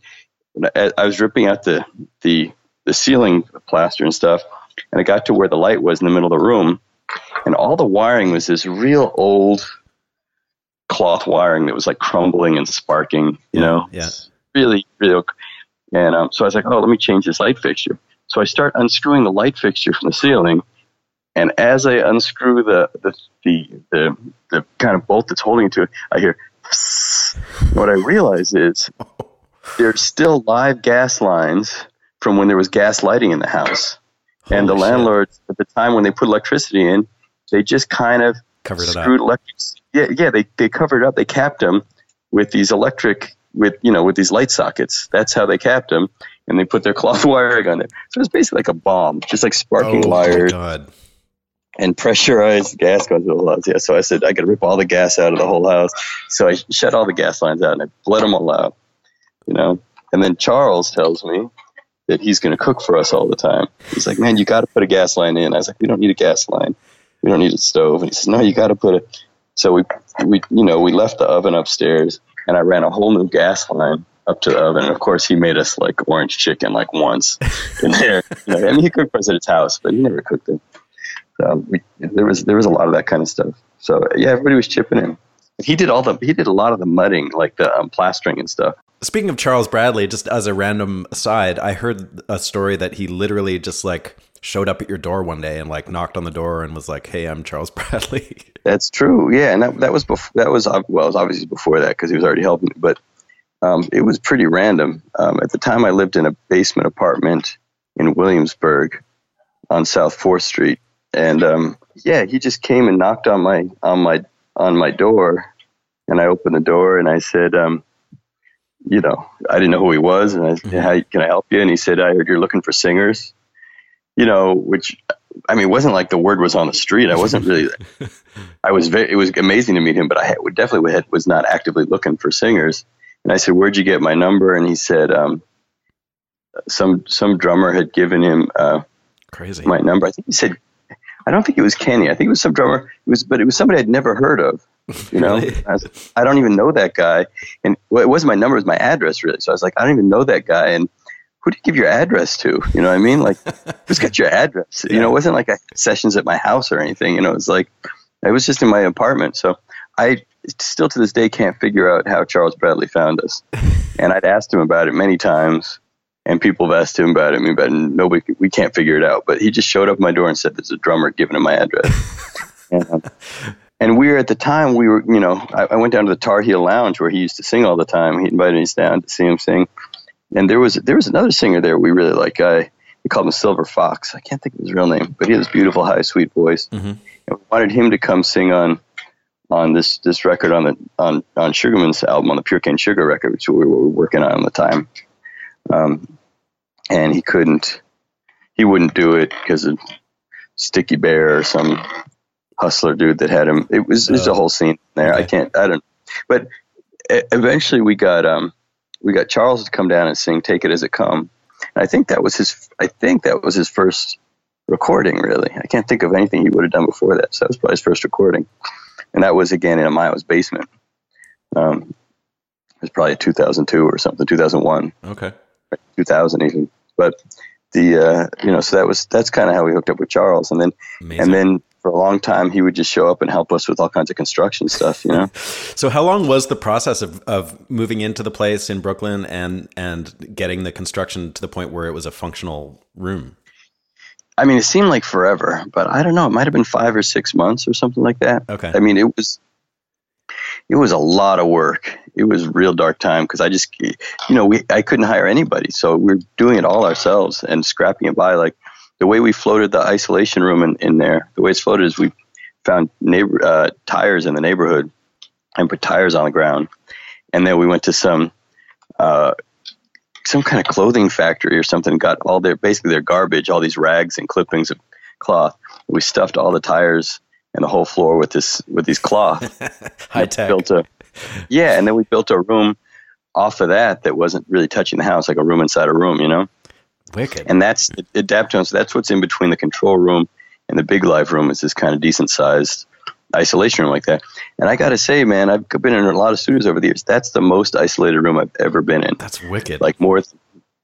I, I was ripping out the the the ceiling plaster and stuff, and I got to where the light was in the middle of the room, and all the wiring was this real old cloth wiring that was like crumbling and sparking, you know. Yeah really, really. And um, so I was like, oh, let me change this light fixture. So I start unscrewing the light fixture from the ceiling. And as I unscrew the, the, the, the, the kind of bolt that's holding it to it, I hear, what I realize is there's still live gas lines from when there was gas lighting in the house. Holy and the shit. landlords at the time when they put electricity in, they just kind of covered screwed it up. Electric, yeah, yeah, they, they covered it up. They capped them with these electric with you know with these light sockets. That's how they capped them, and they put their cloth wiring on it. So it was basically like a bomb, just like sparking oh wires god. and pressurized gas going through the whole house. Yeah, so I said I got to rip all the gas out of the whole house. So I shut all the gas lines out and I bled them all out. You know, and then Charles tells me that he's going to cook for us all the time. He's like, "Man, you got to put a gas line in." I was like, "We don't need a gas line. We don't need a stove." And he says, "No, you got to put it." So we we you know we left the oven upstairs and I ran a whole new gas line up to the oven. And of course, he made us like orange chicken like once in there. You know, I mean, he cooked for us at his house, but he never cooked it. So we, there was there was a lot of that kind of stuff. So yeah, everybody was chipping in. He did all the he did a lot of the mudding, like the um, plastering and stuff. Speaking of Charles Bradley, just as a random aside, I heard a story that he literally just like showed up at your door one day and like knocked on the door and was like, "Hey, I'm Charles Bradley." That's true. Yeah, and that, that was before. That was well, it was obviously before that because he was already helping me. But um, it was pretty random. Um, at the time, I lived in a basement apartment in Williamsburg on South Fourth Street, and um, yeah, he just came and knocked on my on my on my door, and I opened the door and I said, um, you know, I didn't know who he was, and I said, "How can I help you?" And he said, "I heard you're looking for singers." You know, which I mean, it wasn't like the word was on the street. I wasn't really. I was very. It was amazing to meet him, but I had, definitely had, was not actively looking for singers. And I said, "Where'd you get my number?" And he said, um, "Some some drummer had given him uh, Crazy. my number. I think he said, I don't think it was Kenny. I think it was some drummer. It was, but it was somebody I'd never heard of. You know? I, was, I don't even know that guy. And well, it wasn't my number; it was my address, really. So I was like, I don't even know that guy. And who did you give your address to? You know what I mean? Like, who's got your address? You know, it wasn't like I had sessions at my house or anything. You know, it was like it was just in my apartment. So I still to this day can't figure out how Charles Bradley found us. And I'd asked him about it many times, and people have asked him about it, but nobody we can't figure it out. But he just showed up at my door and said, "There's a drummer giving him my address." and, um, and we were at the time we were, you know, I, I went down to the Tar Heel Lounge where he used to sing all the time. He invited us down to see him sing, and there was there was another singer there we really like. Guy we called him Silver Fox. I can't think of his real name, but he had this beautiful, high, sweet voice. Mhm. And we wanted him to come sing on on this this record on the on on Sugarman's album on the Pure Cane Sugar record, which we were working on at the time. Um, and he couldn't, he wouldn't do it because of Sticky Bear or some hustler dude that had him. It was there's a Oh. whole scene there. I can't, I don't. But eventually we got um we got Charles to come down and sing "Take It As It Come." And I think that was his. I think that was his first recording. Really, I can't think of anything he would have done before that. So that was probably his first recording, and that was again in a Amayo's basement. Um, it was probably 2002 or something, 2001, Okay. 2000 even. But the uh, you know, so that was that's kind of how we hooked up with Charles, and then Amazing. and then for a long time he would just show up and help us with all kinds of construction stuff. You know. So how long was the process of, of moving into the place in Brooklyn and and getting the construction to the point where it was a functional room? I mean, it seemed like forever, but I don't know. It might have been five or six months or something like that. Okay. I mean, it was it was a lot of work. It was a real dark time because I just, you know, we I couldn't hire anybody, so we are doing it all ourselves and scrapping it by. Like the way we floated the isolation room in, in there, the way it's floated is we found neighbor uh, tires in the neighborhood and put tires on the ground, and then we went to some. Uh, some kind of clothing factory or something got all their basically their garbage, all these rags and clippings of cloth. We stuffed all the tires and the whole floor with this with these cloth. High tech. Built a yeah, and then we built a room off of that that wasn't really touching the house, like a room inside a room, you know. Wicked. And that's it at Daptone. So that's what's in between the control room and the big live room is this kind of decent sized isolation room like that. And I got to say, man, I've been in a lot of studios over the years. That's the most isolated room I've ever been in That's wicked. like more than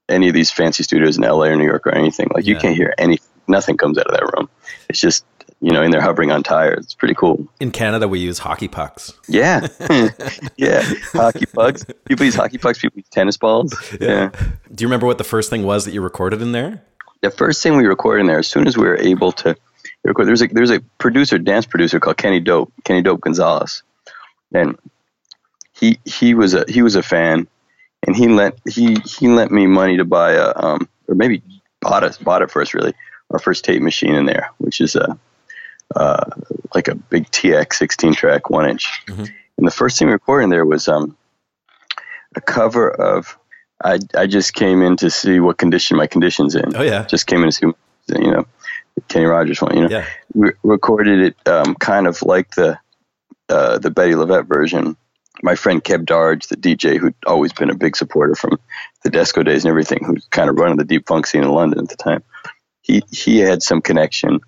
any of these fancy studios in LA or New York or anything. Like you can't hear any nothing comes out of that room. It's just you know in there hovering on tires. It's pretty cool. in Canada, we use hockey pucks. Yeah, yeah. Hockey pucks. People use hockey pucks. People use tennis balls. Yeah. Do you remember what the first thing was that you recorded in there? The first thing we recorded in there, as soon as we were able to record, there's a there's a producer, dance producer called Kenny Dope, Kenny Dope Gonzalez, and he he was a he was a fan, and he lent he he lent me money to buy a um or maybe bought us bought it for us really our first tape machine in there, which is a uh, like a big TX 16 track one inch. Mhm. And the first thing we recorded in there was um a cover of I I just came in to see what condition my condition's in. Oh yeah. Just came in to see, you know, Kenny Rogers one. You know, Yeah. we recorded it um, kind of like the uh, the Bettye LaVette version. My friend Keb Darge, the DJ, who'd always been a big supporter from the Desco days and everything, who's kind of running the deep funk scene in London at the time, he he had some connection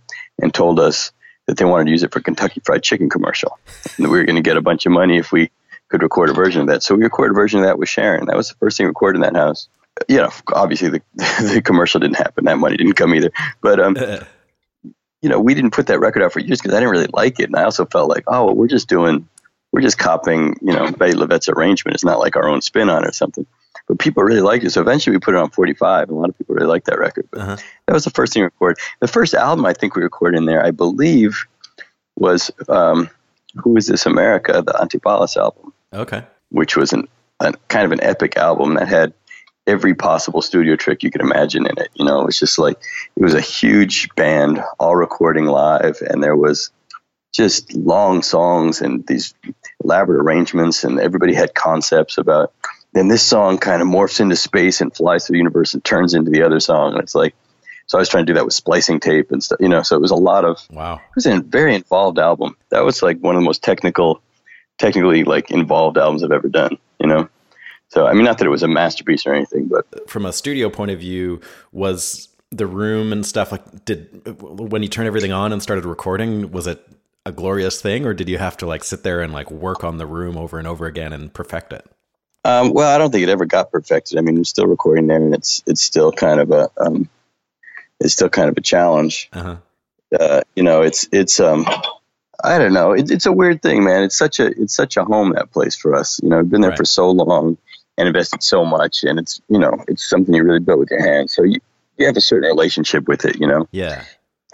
and told us that they wanted to use it for Kentucky Fried Chicken commercial, and that we were going to get a bunch of money if we could record a version of that. So we recorded a version of that with Sharon. That was the first thing recorded in that house. You know, obviously the the commercial didn't happen. That money didn't come either. But um, you know, we didn't put that record out for years because I didn't really like it, and I also felt like, oh, well, we're just doing, we're just copying, you know, Bettye LaVette's arrangement. It's not like our own spin on it or something. But people really liked it, so eventually we put it on 45, a lot of people really liked that record. But Uh-huh. that was the first thing we recorded. The first album I think we recorded in there, I believe, was um, "Who Is This America?" the Antibalas album Okay. which was an, a kind of an epic album that had every possible studio trick you could imagine in it. You know, it was just like it was a huge band, all recording live, and there was just long songs and these elaborate arrangements, and everybody had concepts about. Then this song kind of morphs into space and flies through the universe and turns into the other song, and it's like. So I was trying to do that with splicing tape and stuff, you know. So it was a lot of Wow. it was a very involved album. That was like one of the most technical, technically like involved albums I've ever done. You know, so I mean, not that it was a masterpiece or anything, but From a studio point of view, was the room and stuff like did when you turned everything on and started recording, was it a glorious thing or did you have to like sit there and like work on the room over and over again and perfect it? Um, well, I don't think it ever got perfected. I mean, we're still recording there, and it's it's still kind of a um, it's still kind of a challenge. Uh-huh. uh, you know, it's it's um, I don't know. It, it's a weird thing, man. It's such a it's such a home that place for us. You know, I've been there Right. for so long and invested so much, and it's you know, it's something you really built with your hands. So you you have a certain relationship with it, you know, Yeah.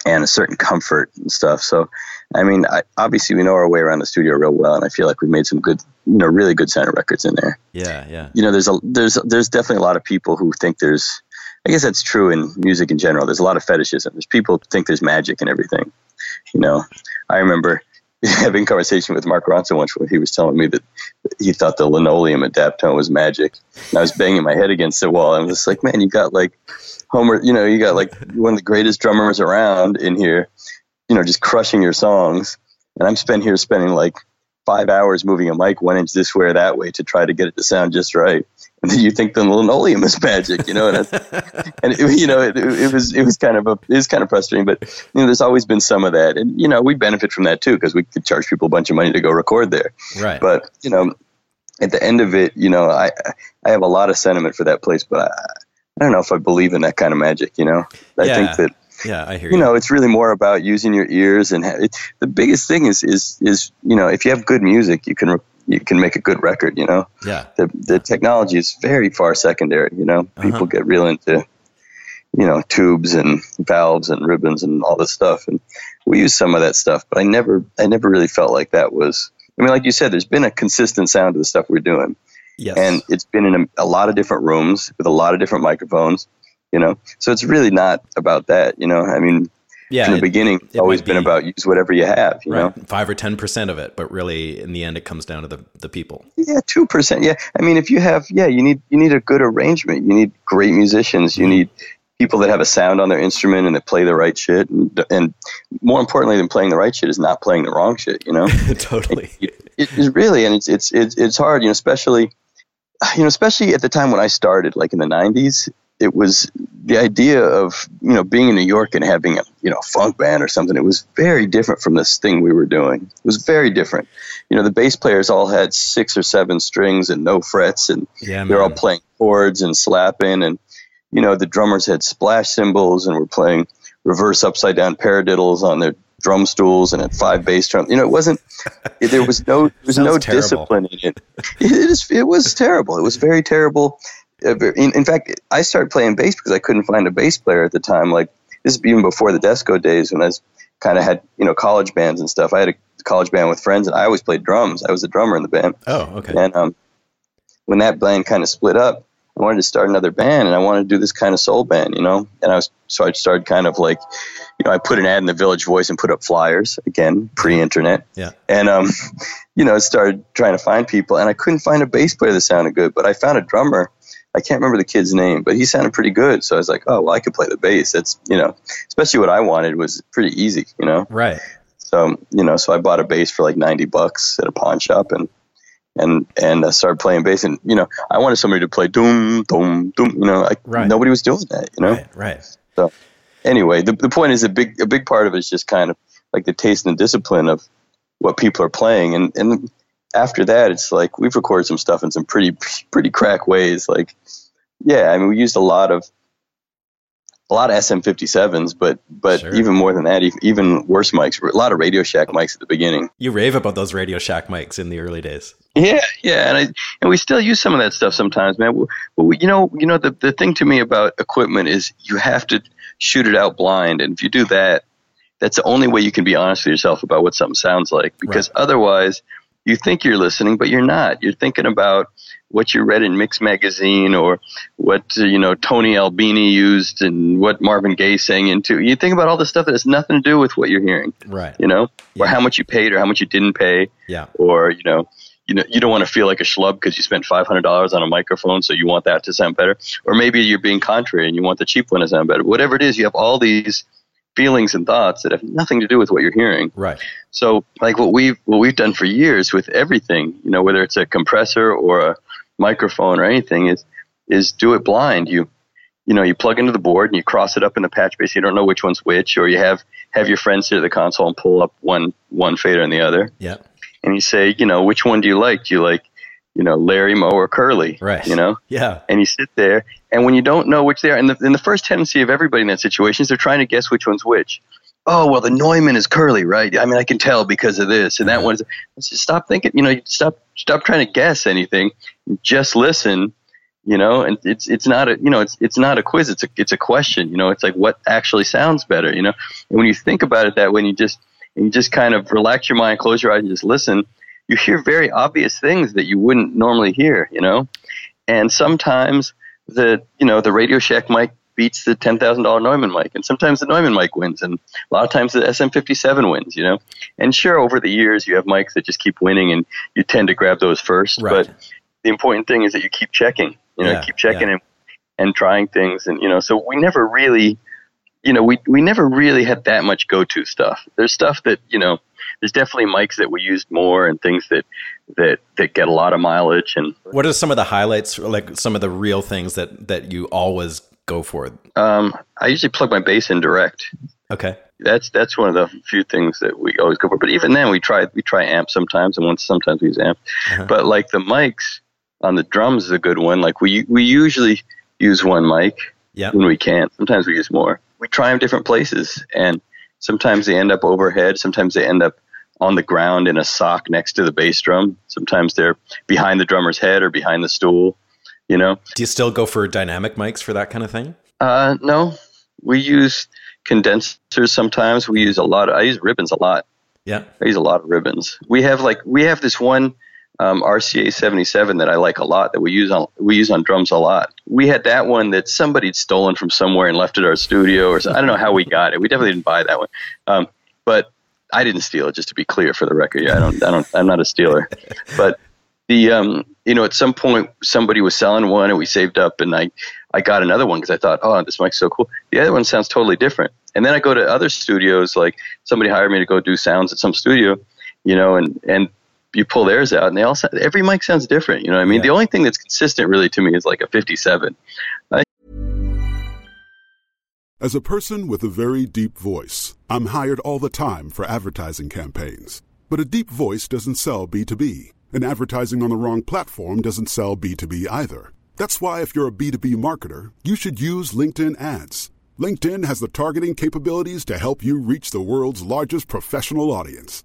And a certain comfort and stuff. So, I mean, I, obviously we know our way around the studio real well, and I feel like we've made some good, you know, really good sounding records in there Yeah. Yeah. you know there's a there's there's definitely a lot of people who think there's I guess that's true in music in general. There's a lot of fetishism. There's people think there's magic and everything. You know, I remember having a conversation with Mark Ronson once when he was telling me that he thought the linoleum at Daptone was magic. And I was banging my head against the wall. And I was like, man, you got like Homer, you know, you got like one of the greatest drummers around in here, you know, just crushing your songs. And I'm spent here spending like five hours moving a mic one inch this way or that way to try to get it to sound just right. And then you think the linoleum is magic, you know, and, and it, you know, it, it was, it was kind of a, it was kind of frustrating, but you know, there's always been some of that. And, you know, we benefit from that too, because we could charge people a bunch of money to go record there. Right. But, you know, at the end of it, you know, I, I have a lot of sentiment for that place, but I, I don't know if I believe in that kind of magic, you know, I Yeah. think that, yeah, I hear you you. know it's really more about using your ears and ha- it, the biggest thing is is is you know if you have good music you can re- you can make a good record you know yeah. the the technology is very far secondary you know people Uh-huh. get real into you know tubes and valves and ribbons and all this stuff and we use some of that stuff but i never i never really felt like that was i mean like you said there's been a consistent sound to the stuff we're doing Yes. and it's been in a, a lot of different rooms with a lot of different microphones you know so it's really not about that you know i mean yeah. from the it- beginning, it's it always might been be- about use whatever you have. You know. Five or ten percent of it, but really, in the end, it comes down to the the people. yeah, two percent. Yeah, I mean, if you have, yeah, you need you need a good arrangement. You need great musicians. You mm-hmm. need people that have a sound on their instrument and that play the right shit. And, and more importantly than playing the right shit is not playing the wrong shit. You know, totally. it is really, and it's it's it's it's hard. You know, especially you know, especially at the time when I started, like in the '90s. It was the idea of you know being in New York and having a you know funk band or something. It was very different from this thing we were doing. It was very different. You know, the bass players all had six or seven strings and no frets, and Yeah, they're all playing chords and slapping. And you know, the drummers had splash cymbals and were playing reverse upside down paradiddles on their drum stools and had five bass drums. You know, it wasn't. There was no. There was no terrible. discipline in it. It is. It was terrible. It was very terrible. Uh, In, in fact, I started playing bass because I couldn't find a bass player at the time. Like this is even before the Desco days when I was kind of had you know college bands and stuff. I had a college band with friends, and I always played drums. I was a drummer in the band. Oh, okay. And um, when that band kind of split up, I wanted to start another band, and I wanted to do this kind of soul band, you know. And I was so I started kind of like, you know, I put an ad in the Village Voice and put up flyers again, pre-internet, Yeah. and um, you know, I started trying to find people, and I couldn't find a bass player that sounded good, but I found a drummer. I can't remember the kid's name, but he sounded pretty good. So I was like, oh, well, I could play the bass. That's, you know, especially what I wanted was pretty easy, you know? Right. So, you know, so I bought a bass for like 90 bucks at a pawn shop and, and, and I started playing bass and, you know, I wanted somebody to play doom, doom, doom, you know, I, Right. nobody was doing that, you know? Right. Right. So anyway, the, the point is a big, a big part of it is just kind of like the taste and the discipline of what people are playing. And, and after that, it's like, we've recorded some stuff in some pretty, pretty crack ways. Like, yeah, I mean, we used a lot of, a lot of SM57s, but but Sure. even more than that, even worse mics. A lot of Radio Shack mics at the beginning. You rave about those Radio Shack mics in the early days. Yeah, yeah, and I and we still use some of that stuff sometimes, man. Well, we, you know, you know, the the thing to me about equipment is you have to shoot it out blind, and if you do that, that's the only way you can be honest with yourself about what something sounds like. Because otherwise, you think you're listening, but you're not. You're thinking about what you read in Mix magazine or what you know Tony Albini used and what Marvin Gaye sang into. You think about all the stuff that has nothing to do with what you're hearing. Right. You know, or how much you paid or how much you didn't pay Yeah. or you know you know you don't want to feel like a schlub because you spent five hundred dollars on a microphone, so you want that to sound better. Or maybe you're being contrary and you want the cheap one to sound better. Whatever it is, you have all these feelings and thoughts that have nothing to do with what you're hearing. Right. So, like what we've what we've done for years with everything, you know, whether it's a compressor or a microphone or anything, is is do it blind. You you know, you plug into the board and you cross it up in the patch bay. You don't know which one's which, or you have have your friends sit at the console and pull up one one fader and the other, Yeah. And you say, you know, which one do you like? Do you like, you know, Larry, Moe, or Curly? Right. You know, Yeah. and you sit there, and when you don't know which they are, and the, and the first tendency of everybody in that situation is they're trying to guess which one's which. Oh well, the Neumann is curly, right? I mean, I can tell because of this, and that just stop thinking. You know, stop stop trying to guess anything. Just listen. You know, and it's it's not a you know it's it's not a quiz. It's a it's a question. You know, it's like what actually sounds better. You know, and when you think about it that way, and you just and you just kind of relax your mind, close your eyes, and just listen. You hear very obvious things that you wouldn't normally hear. You know, and sometimes the you know the Radio Shack mic beats the ten thousand dollar Neumann mic, and sometimes the Neumann mic wins, and a lot of times the SM57 wins. You know, and sure, over the years you have mics that just keep winning, and you tend to grab those first. Right. But the important thing is that you keep checking. You know, Yeah, keep checking yeah. and and trying things, and you know, so we never really. You know, we we never really had that much go to stuff. There's stuff that you know, there's definitely mics that we used more, and things that that that get a lot of mileage, and What are some of the highlights, like some of the real things that that you always go for? Um, I usually plug my bass in direct. Okay. That's that's one of the few things that we always go for. But even then, we try we try amp sometimes, and once sometimes we use amp. Uh-huh. But like the mics on the drums is a good one. Like we we usually use one mic Yeah. when we can. Sometimes we use more. We try them different places, and sometimes they end up overhead. Sometimes they end up on the ground in a sock next to the bass drum. Sometimes they're behind the drummer's head or behind the stool. You know. Do you still go for dynamic mics for that kind of thing? Uh, no, we use condensers sometimes. We use a lot. Of, I use ribbons a lot. Yeah. I use a lot of ribbons. We have like we have this one um, RCA seventy seven that I like a lot that we use on we use on drums a lot. We had that one that somebody'd stolen from somewhere and left at our studio, or so, I don't know how we got it. We definitely didn't buy that one, um, but I didn't steal it. Just to be clear for the record, yeah, I don't. I don't. I'm not a stealer, but the um, you know at some point somebody was selling one and we saved up and I I got another one because I thought oh this mic's so cool. The other one sounds totally different. And then I go to other studios like somebody hired me to go do sounds at some studio, you know, and and you pull theirs out and they all sound, every mic sounds different. You know what I mean? Yeah. The only thing that's consistent really to me is like a 57. As a person with a very deep voice, I'm hired all the time for advertising campaigns. But a deep voice doesn't sell B2B, and advertising on the wrong platform doesn't sell B2B either. That's why, if you're a B2B marketer, you should use LinkedIn ads. LinkedIn has the targeting capabilities to help you reach the world's largest professional audience.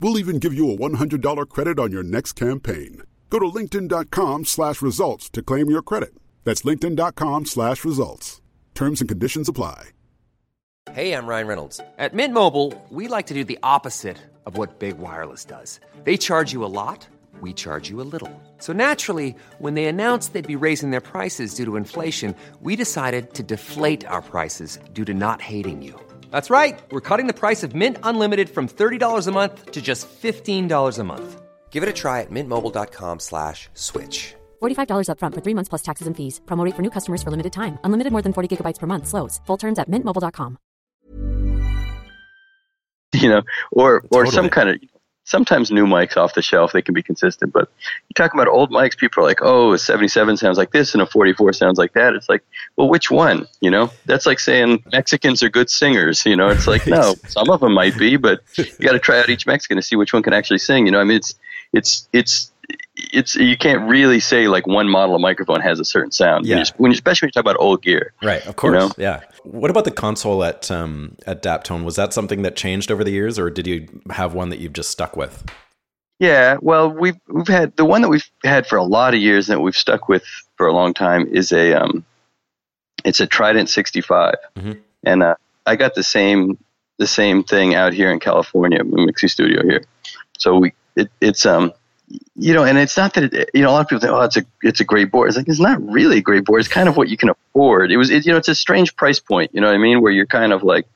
We'll even give you a $100 credit on your next campaign. Go to linkedin.com slash results to claim your credit. That's linkedin.com slash results. Terms and conditions apply. Hey, I'm Ryan Reynolds. At Mint Mobile, we like to do the opposite of what Big Wireless does. They charge you a lot, we charge you a little. So naturally, when they announced they'd be raising their prices due to inflation, we decided to deflate our prices due to not hating you. That's right. We're cutting the price of Mint Unlimited from $30 a month to just $15 a month. Give it a try at mintmobile.com slash switch. $45 upfront for three months plus taxes and fees. Promo rate for new customers for limited time. Unlimited more than 40 gigabytes per month. Slows. Full terms at mintmobile.com. you know, or or Totally. some kind of sometimes new mics off the shelf they can be consistent, but you talk about old mics, people are like, oh, a 77 sounds like this and a 44 sounds like that. It's like, well, which one? You know, that's like saying Mexicans are good singers. You know, it's like no, some of them might be, but you got to try out each Mexican to see which one can actually sing. You know, I mean, it's it's it's it's you can't really say like one model of microphone has a certain sound. When Yeah. you- when you, especially when you talk about old gear. Right, of course. know? Yeah. What about the console at um, at Daptone? Was that something that changed over the years, or did you have one that you've just stuck with? Yeah, well, we've we've had the one that we've had for a lot of years that we've stuck with for a long time is a um, it's a Trident 65, Mhm. and uh, I got the same the same thing out here in California, Mixie Studio here. So we it, it's um you know, and it's not that it, you know a lot of people think oh it's a it's a great board. It's like it's not really a great board. It's kind of what you can afford. It was it, you know it's a strange price point. You know what I mean? Where you're kind of like,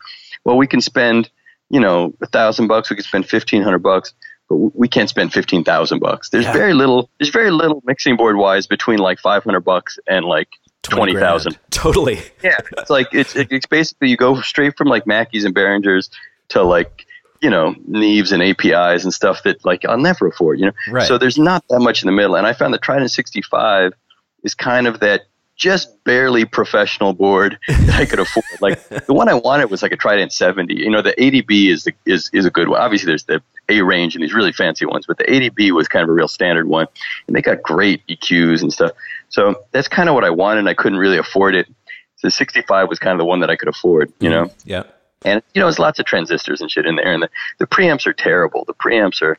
well, we can spend you know a thousand bucks. We can spend fifteen hundred bucks but we can't spend fifteen thousand bucks. There's Yeah. very little. There's very little mixing board wise between like five hundred bucks and like twenty grand. Totally. Yeah, it's like it's it's basically you go straight from like Mackies and Behringers to like you know Neves and APIs and stuff that like I'll never afford. You know, Right. so there's not that much in the middle. And I found the Trident 65 is kind of that just barely professional board that I could afford. like the one I wanted was like a Trident 70. You know, the 80B is the, is is a good one. Obviously, there's the A range and these really fancy ones, but the 80B was kind of a real standard one, and they got great EQs and stuff. So that's kind of what I wanted. and I couldn't really afford it. So the 65 was kind of the one that I could afford. You mm-hmm. know. Yeah. And you know, there's lots of transistors and shit in there, and the, the preamps are terrible. The preamps are,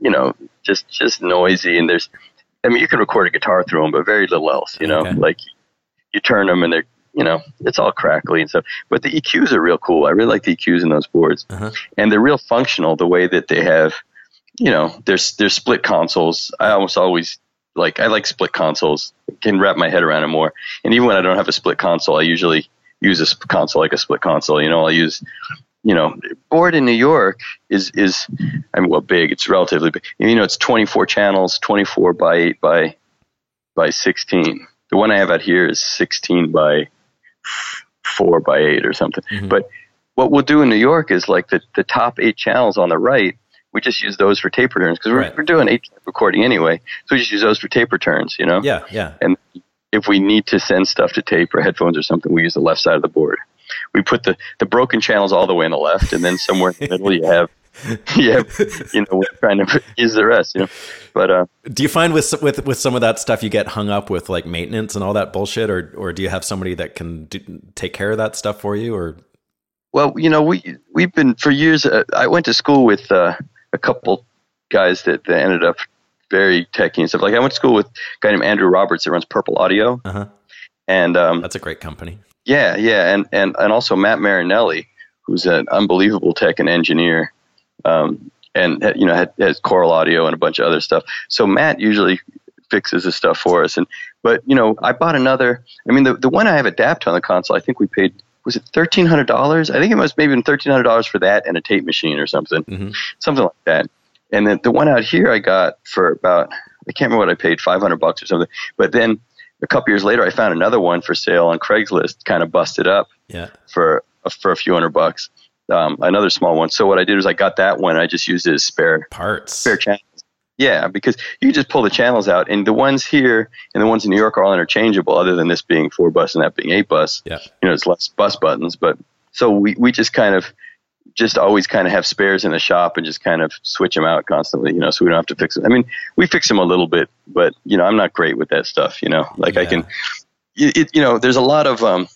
you know, just just noisy, and there's, I mean, you can record a guitar through them, but very little else. You know, Okay. like you turn them and they're, you know, it's all crackly and stuff. But the EQs are real cool. I really like the EQs in those boards, Uh-huh. and they're real functional. The way that they have, you know, there's there's split consoles. I almost always like I like split consoles. Can wrap my head around it more. And even when I don't have a split console, I usually use a console like a split console. You know, I'll use, you know, board in New York is is I mean, well, big. It's relatively big. You know, it's 24 channels, 24 by eight by by 16. The one I have out here is 16 by four by eight or something. Mm-hmm. But what we'll do in New York is like the the top eight channels on the right. We just use those for tape returns because we're, Right. we're doing eight recording anyway. So we just use those for tape returns, you know? Yeah. Yeah. And if we need to send stuff to tape or headphones or something, we use the left side of the board. We put the, the broken channels all the way on the left, and then somewhere in the middle you have, you have, you know, we're trying to use the rest, you know. But uh, Do you find with with with some of that stuff you get hung up with like maintenance and all that bullshit, or or do you have somebody that can do, take care of that stuff for you? Or well, you know, we we've been for years. Uh, I went to school with uh, a couple guys that, that ended up very techy and stuff. Like I went to school with a guy named Andrew Roberts that runs Purple Audio, uh-huh. and um, that's a great company. Yeah, yeah, and and and also Matt Marinelli, who's an unbelievable tech and engineer, um, and you know had, has Coral Audio and a bunch of other stuff. So Matt usually fixes his stuff for us. And but you know, I bought another. I mean, the the one I have adapt on the console, I think we paid was it thirteen hundred dollars? I think it must maybe been thirteen hundred dollars for that and a tape machine or something, Mhm. something like that. And then the one out here I got for about I can't remember what I paid, five hundred bucks or something. But then a couple years later, I found another one for sale on Craigslist, kind of busted up Yeah. for for a few hundred bucks. Um, another small one. So what I did was I got that one. I just used it as spare Parts. spare channels. Yeah, because you just pull the channels out, and the ones here and the ones in New York are all interchangeable. Other than this being four bus and that being eight bus, Yeah. you know, it's less bus buttons. But so we we just kind of just always kind of have spares in the shop and just kind of switch them out constantly, you know, so we don't have to fix them. I mean, we fix them a little bit, but you know, I'm not great with that stuff, you know. Like I can, it, you know, there's a lot of um,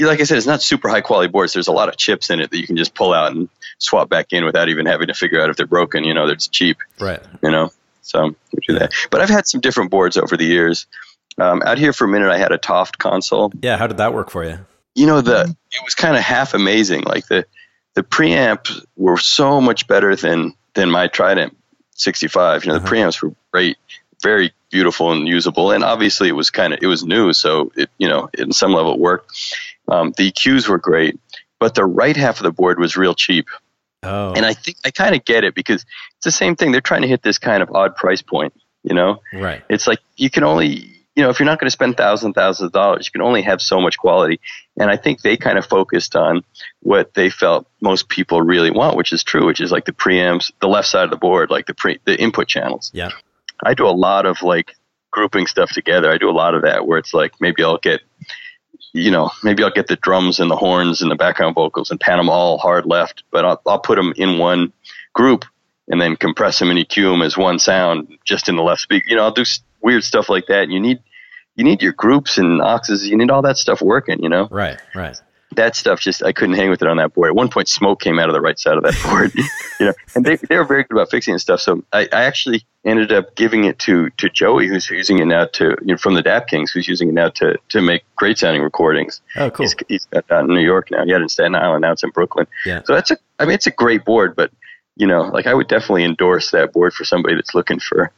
like I said, it's not super high quality boards. There's a lot of chips in it that you can just pull out and swap back in without even having to figure out if they're broken. You know, it's cheap Right. you know. So we do that. But I've had some different boards over the years. Um, out here for a minute, I had a Toft console. Yeah, how did that work for you? You know, the it was kind of half amazing. Like the the preamps were so much better than than my Trident 65. You know, the preamps were great, very beautiful and usable. And obviously, it was kind of it was new, so it you know, in some level, it worked. Um, the EQs were great, but the right half of the board was real cheap. Oh, And I think I kind of get it because it's the same thing. They're trying to hit this kind of odd price point. You know, right. it's like you can only you know if you're not going to spend thousands thousands of dollars you can only have so much quality and i think they kind of focused on what they felt most people really want which is true which is like the preamps the left side of the board like the pre the input channels Yeah. i do a lot of like grouping stuff together i do a lot of that where it's like maybe i'll get you know maybe i'll get the drums and the horns and the background vocals and pan them all hard left but i'll, I'll put them in one group and then compress them and EQ them as one sound just in the left speaker. You know, I'll do weird stuff like that. And you need you need your groups and auxes. You need all that stuff working. You know, Right, right. that stuff just I couldn't hang with it on that board. At one point, smoke came out of the right side of that board. you know, and they they were very good about fixing and stuff. So I, I actually ended up giving it to to Joey, who's using it now to you know, from the Dap Kings, who's using it now to to make great sounding recordings. Oh, cool. He's, he's got that in New York now. He had it in Staten Island. Now it's in Brooklyn. Yeah. So that's a. I mean, it's a great board, but you know, like I would definitely endorse that board for somebody that's looking for,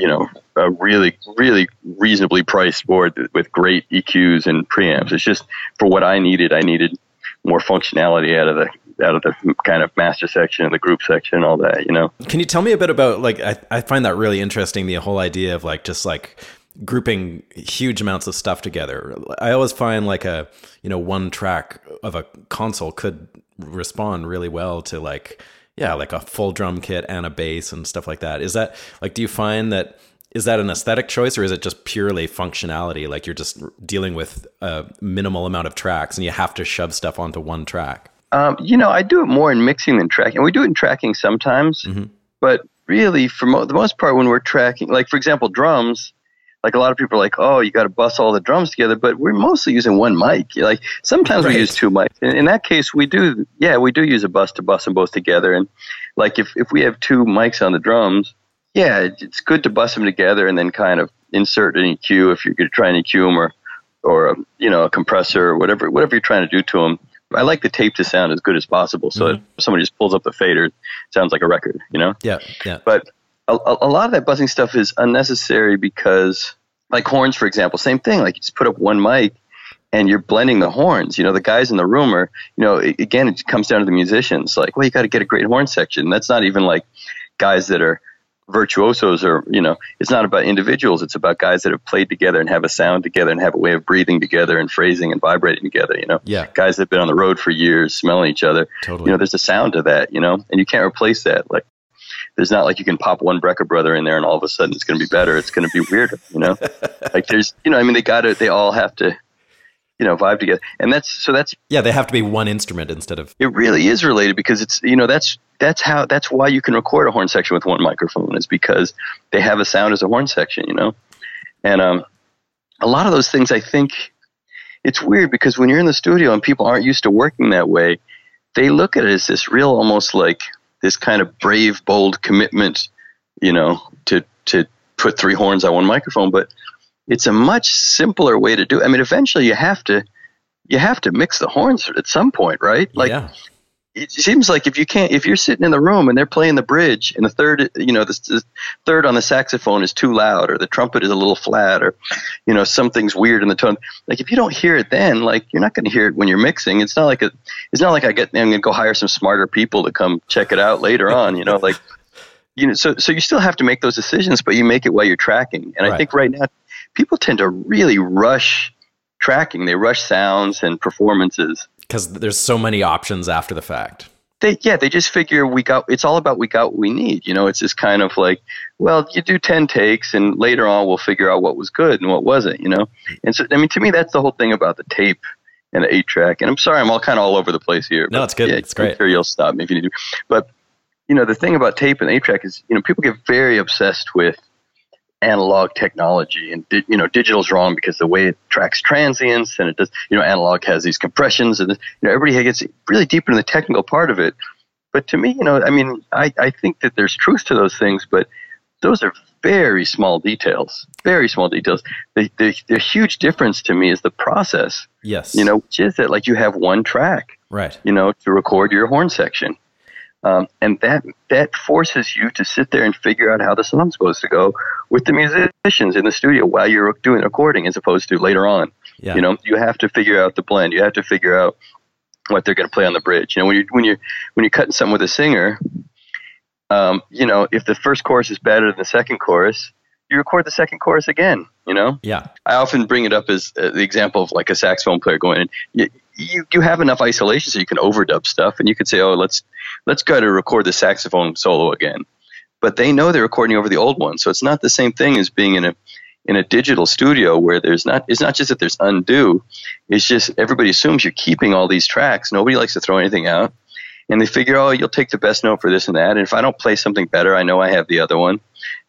you know, a really, really reasonably priced board with great EQs and preamps. It's just for what I needed. I needed more functionality out of the out of the kind of master section and the group section and all that. You know. Can you tell me a bit about like I, I find that really interesting the whole idea of like just like grouping huge amounts of stuff together. I always find like a you know one track of a console could respond really well to like yeah like a full drum kit and a bass and stuff like that. Is that like do you find that is that an aesthetic choice or is it just purely functionality like you're just dealing with a minimal amount of tracks and you have to shove stuff onto one track? Um, you know, I do it more in mixing than tracking. We do it in tracking sometimes, but really, for mo- the most part, when we're tracking, like for example, drums, like a lot of people are like, "Oh, you got to bust all the drums together," but we're mostly using one mic. Like sometimes Right. we use two mics. In, in that case, we do, yeah, we do use a bus to bust them both together. And like if if we have two mics on the drums, yeah, it's good to bust them together and then kind of insert an EQ if you're going to try and EQ them or or a, you know a compressor or whatever whatever you're trying to do to them. I like the tape to sound as good as possible, so that if mm-hmm. somebody just pulls up the fader, it sounds like a record, you know. Yeah, yeah. But a, a lot of that buzzing stuff is unnecessary because, like horns, for example, same thing. Like you just put up one mic and you're blending the horns. You know, the guys in the room are, you know, a- again, it comes down to the musicians. Like, well, you got to get a great horn section. That's not even like guys that are virtuosos or, you know, it's not about individuals. It's about guys that have played together and have a sound together and have a way of breathing together and phrasing and vibrating together, you know. Yeah. Guys that have been on the road for years, smelling each other. Totally. You know, there's a sound to that, you know, and you can't replace that. Like, there's not like you can pop one Brecker brother in there and all of a sudden it's going to be better. It's going to be weirder, you know. like there's, you know, I mean, they got to, they all have to, you know, vibe together, and that's so that's Yeah, they have to be one instrument instead of it. Really is related because it's, you know, that's that's how that's why you can record a horn section with one microphone is because they have a sound as a horn section, you know, and um, a lot of those things I think it's weird because when you're in the studio and people aren't used to working that way, they look at it as this real, almost like this kind of brave, bold commitment, you know, to to put three horns on one microphone. But it's a much simpler way to do. it. I mean, eventually you have to you have to mix the horns at some point, right? Like yeah. It seems like if you can't if you're sitting in the room and they're playing the bridge and the third you know the, the third on the saxophone is too loud or the trumpet is a little flat or you know something's weird in the tone like if you don't hear it then like you're not going to hear it when you're mixing. It's not like a it's not like i get i'm going to go hire some smarter people to come check it out later on you know like you know so so you still have to make those decisions but you make it while you're tracking. And i think right now people tend to really rush tracking. They rush sounds and performances because there's so many options after the fact. they yeah they just figure we got it's all about we got what we need you know it's just kind of like well you do 10 takes and later on we'll figure out what was good and what wasn't you know and so i mean to me that's the whole thing about the tape and the eight track and i'm sorry i'm all kind of all over the place here No, but it's good. yeah, It's great. I'm sure you'll stop me if you need to but you know the thing about tape and eight track is you know people get very obsessed with analog technology and di- you know digital's wrong because the way it tracks transients and it does you know analog has these compressions and you know everybody gets really deep into the technical part of it but to me you know i mean i i think that there's truth to those things but those are very small details, very small details. The, the, the huge difference to me is the process. Yes. You know, which is that like you have one track, Right. you know, to record your horn section. Um, and that that forces you to sit there and figure out how the song's supposed to go with the musicians in the studio while you're doing recording, as opposed to later on. Yeah. You know, you have to figure out the blend. You have to figure out what they're going to play on the bridge. You know, when you when you when you're cutting something with a singer, um, you know, if the first chorus is better than the second chorus, you record the second chorus again. You know, Yeah. I often bring it up as uh, the example of like a saxophone player going in. You, you, you have enough isolation so you can overdub stuff, and you could say, "Oh, let's let's go to record the saxophone solo again." But they know they're recording over the old one, so it's not the same thing as being in a in a digital studio where there's not it's not just that there's undo, it's just everybody assumes you're keeping all these tracks. Nobody likes to throw anything out, and they figure, "Oh, you'll take the best note for this and that." And if I don't play something better, I know I have the other one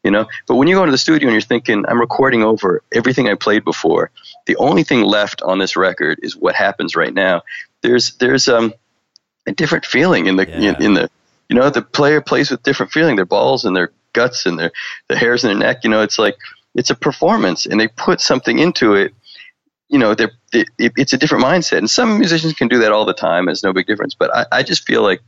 you know but when you go into the studio and you're thinking i'm recording over everything i played before the only thing left on this record is what happens right now. There's there's um a different feeling in the Yeah. in, in the you know the player plays with different feeling. Their balls and their guts and their the hairs in their neck you know it's like it's a performance and they put something into it. You know they're it, it, it's a different mindset. And some musicians can do that all the time. It's no big difference. But i, I just feel like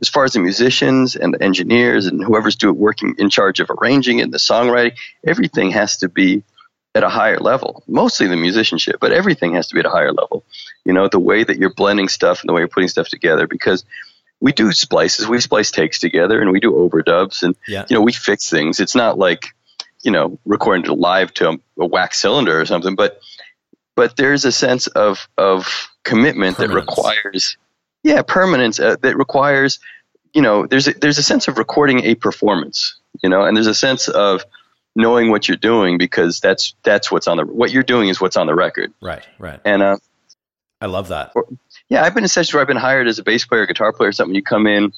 as far as the musicians and the engineers and whoever's doing working in charge of arranging it and the songwriting, everything has to be at a higher level. Mostly the musicianship, but everything has to be at a higher level. You know, the way that you're blending stuff and the way you're putting stuff together because we do splices, we splice takes together and we do overdubs and Yeah. you know, we fix things. It's not like, you know, recording it live to a, a wax cylinder or something, but but there's a sense of of commitment that requires yeah permanence uh, that requires you know there's a, there's a sense of recording a performance you know and there's a sense of knowing what you're doing because that's that's what's on the what you're doing is what's on the record Right. Right. and uh, I love that. yeah i've been in sessions where i've been hired as a bass player guitar player or something you come in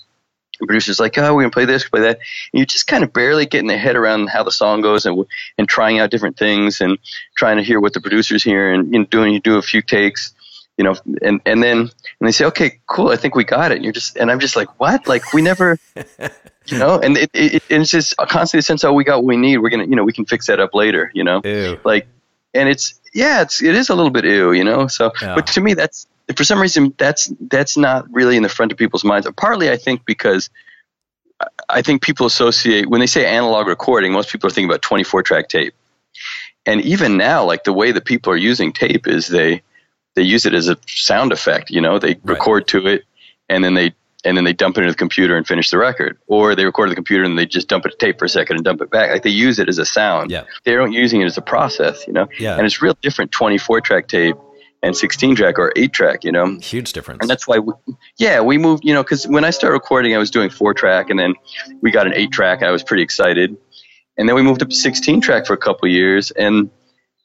the producer's like oh we're to play this play that and you're just kind of barely getting their head around how the song goes and and trying out different things and trying to hear what the producer's hear and you know, doing you do a few takes you know and and then and they say okay cool i think we got it. And you're just and i'm just like what? Like we never you know? And it, it, it's just a constant sense oh we got what we need. We're gonna you know we can fix that up later you know? Ew. like and it's yeah it's it is a little bit ew you know? So Yeah. but to me that's for some reason that's that's not really in the front of people's minds. Partly i think because i think people associate when they say analog recording most people are thinking about 24 track tape. And even now like the way that people are using tape is they they use it as a sound effect you know? They record to it and then they and then they dump it into the computer and finish the record. Or they record the computer and they just dump it to tape for a second and dump it back. Like they use it as a sound. Yeah. they aren't using it as a process you know? Yeah. and it's real different 24 track tape and 16 track or 8 track you know? Huge difference. and that's why we, yeah we moved you know because when i started recording i was doing four track and then we got an eight track and i was pretty excited. And then we moved up to 16 track for a couple years and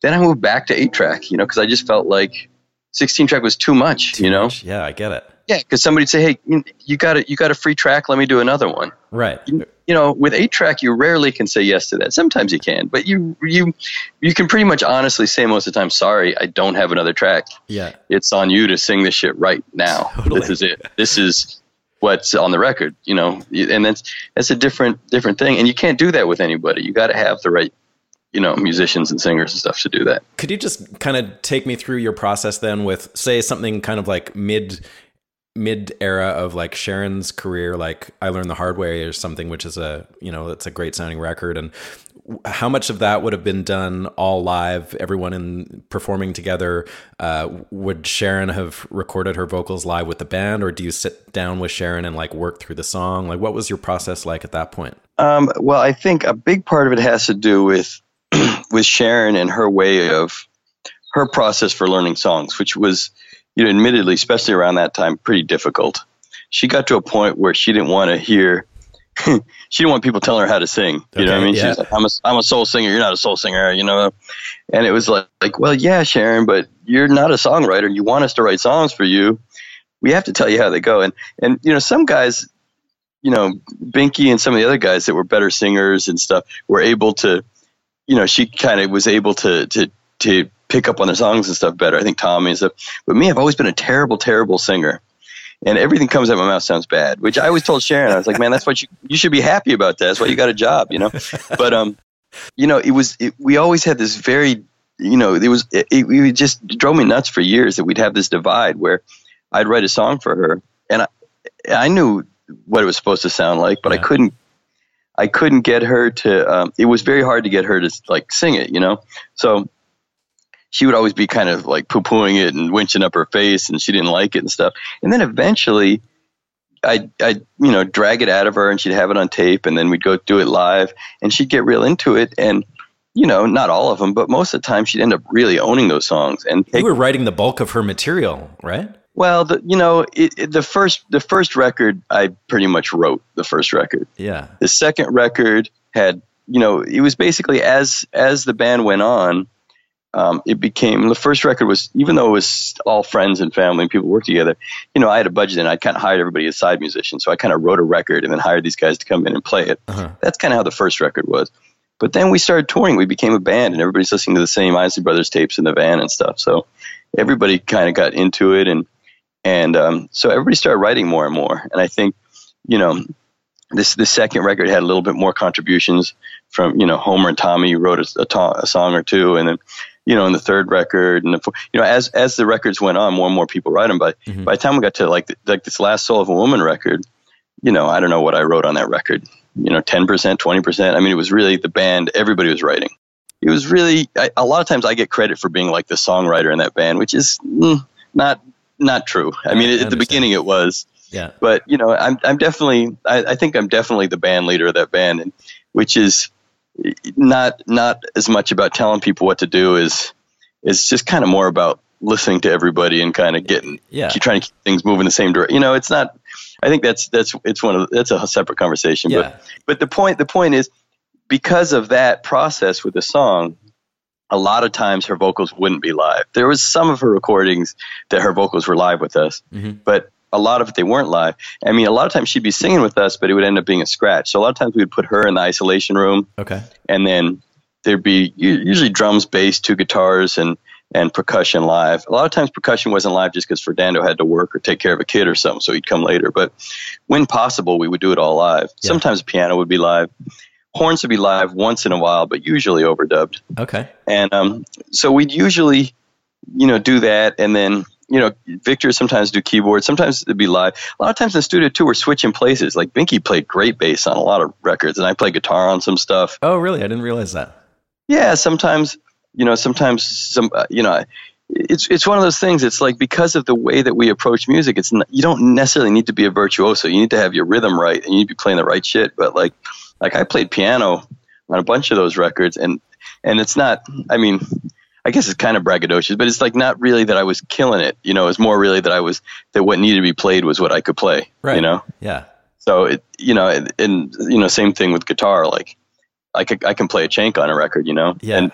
then i moved back to eight track you know because i just felt like 16 track was too much Too you know much. Yeah, I get it. yeah because somebody'd say hey you- you got a you got a free track let me do another one Right. you know with eight track you rarely can say yes to that sometimes you can but you you you can pretty much honestly say most of the time sorry i don't have another track Yeah. it's on you to sing this shit right now. Totally. This is it. This is what's on the record, you know. And that's that's a different different thing. And you can't do that with anybody. You got to have the right, you know, musicians and singers and stuff to do that. Could you just kind of take me through your process then with say something kind of like mid mid era of like Sharon's career like I learned the hard way or something which is a you know it's a great sounding record. And how much of that would have been done all live everyone in performing together? Uh, would Sharon have recorded her vocals live with the band or do you sit down with Sharon and like work through the song? Like what was your process like at that point? Um, well, I think a big part of it has to do with with Sharon and her way of her process for learning songs, which was, you know, admittedly, especially around that time, pretty difficult. She got to a point where she didn't want to hear. she didn't want people telling her how to sing. You know what I mean? yeah. She's like, I'm a, I'm a soul singer. You're not a soul singer, you know? And it was like, like, well, yeah, Sharon, but you're not a songwriter. You want us to write songs for you. We have to tell you how they go. And, and, you know, some guys, you know, Binky and some of the other guys that were better singers and stuff were able to, you know, she kind of was able to, to, to pick up on the songs and stuff better. I think Tommy and stuff. But me, I've always been a terrible, terrible singer. And everything comes out of my mouth sounds bad, which I always told Sharon. I was like, man, that's what you, you should be happy about that. That's why you got a job, you know? But, um, you know, it was it, we always had this very, you know, it was it, it, it just drove me nuts for years that we'd have this divide where I'd write a song for her, and I I knew what it was supposed to sound like, but I couldn't. I couldn't get her to. Um, it was very hard to get her to like sing it, you know. So she would always be kind of like poo pooing it and winching up her face, and she didn't like it and stuff. And then eventually, I I you know drag it out of her, and she'd have it on tape, and then we'd go do it live, and she'd get real into it, and you know not all of them, but most of the time she'd end up really owning those songs and You were writing the bulk of her material, right? Well, the, you know, it, it, the first the first record I pretty much wrote the first record. Yeah. The second record had, you know, it was basically as as the band went on, um, it became the first record was even though it was all friends and family and people worked together. You know, I had a budget and I kind of hired everybody as side musicians, so I kind of wrote a record and then hired these guys to come in and play it. Uh-huh. That's kind of how the first record was. But then we started touring. We became a band, and everybody's listening to the same Isley Brothers tapes in the van and stuff. So everybody kind of got into it, and and um, so everybody started writing more and more. And I think, you know, this the second record had a little bit more contributions from you know Homer and Tommy wrote a, a, to- a song or two, and then you know in the third record, and the, you know as as the records went on, more and more people write them. But Mhm. by the time we got to like the, like this last Soul of a Woman record, you know I don't know what I wrote on that record. You know, ten percent, twenty percent. I mean, it was really the band. Everybody was writing. It was really I, a lot of times I get credit for being like the songwriter in that band, which is mm, not not true. I mean, I at the beginning it was Yeah. but you know i'm, I'm definitely I, I think i'm definitely the band leader of that band and which is not not as much about telling people what to do as is just kind of more about listening to everybody and kind of getting Yeah. keep trying to keep things moving the same direction you know it's not i think that's that's it's one of that's a separate conversation Yeah. but but the point the point is because of that process with the song a lot of times her vocals wouldn't be live. There was some of her recordings that her vocals were live with us Mhm. but a lot of it they weren't live. I mean a lot of times she'd be singing with us but it would end up being a scratch. So a lot of times we would put her in the isolation room. Okay. and then there'd be usually drums bass two guitars and and percussion live. A lot of times percussion wasn't live just because fernando had to work or take care of a kid or something so he'd come later. But when possible we would do it all live. Yeah. sometimes piano would be live horns would be live once in a while but usually overdubbed Okay. and um, so we'd usually, you know, do that, and then you know, Victor sometimes do keyboard, sometimes it'd be live. A lot of times in the studio too, we're switching places. Like Binky played great bass on a lot of records, and I play guitar on some stuff. Oh, really? I didn't realize that. Yeah, sometimes, you know, sometimes some, uh, you know. It's it's one of those things. It's like because of the way that we approach music, it's n you don't necessarily need to be a virtuoso. You need to have your rhythm right, and you need to be playing the right shit. But like, like I played piano on a bunch of those records, and and it's not. I mean, I guess it's kind of braggadocious, but it's like not really that I was killing it. You know, it's more really that I was that what needed to be played was what I could play. Right. You know, Yeah. so it you know, and, and you know, same thing with guitar. Like, I could, I can play a chank on a record. You know, Yeah. and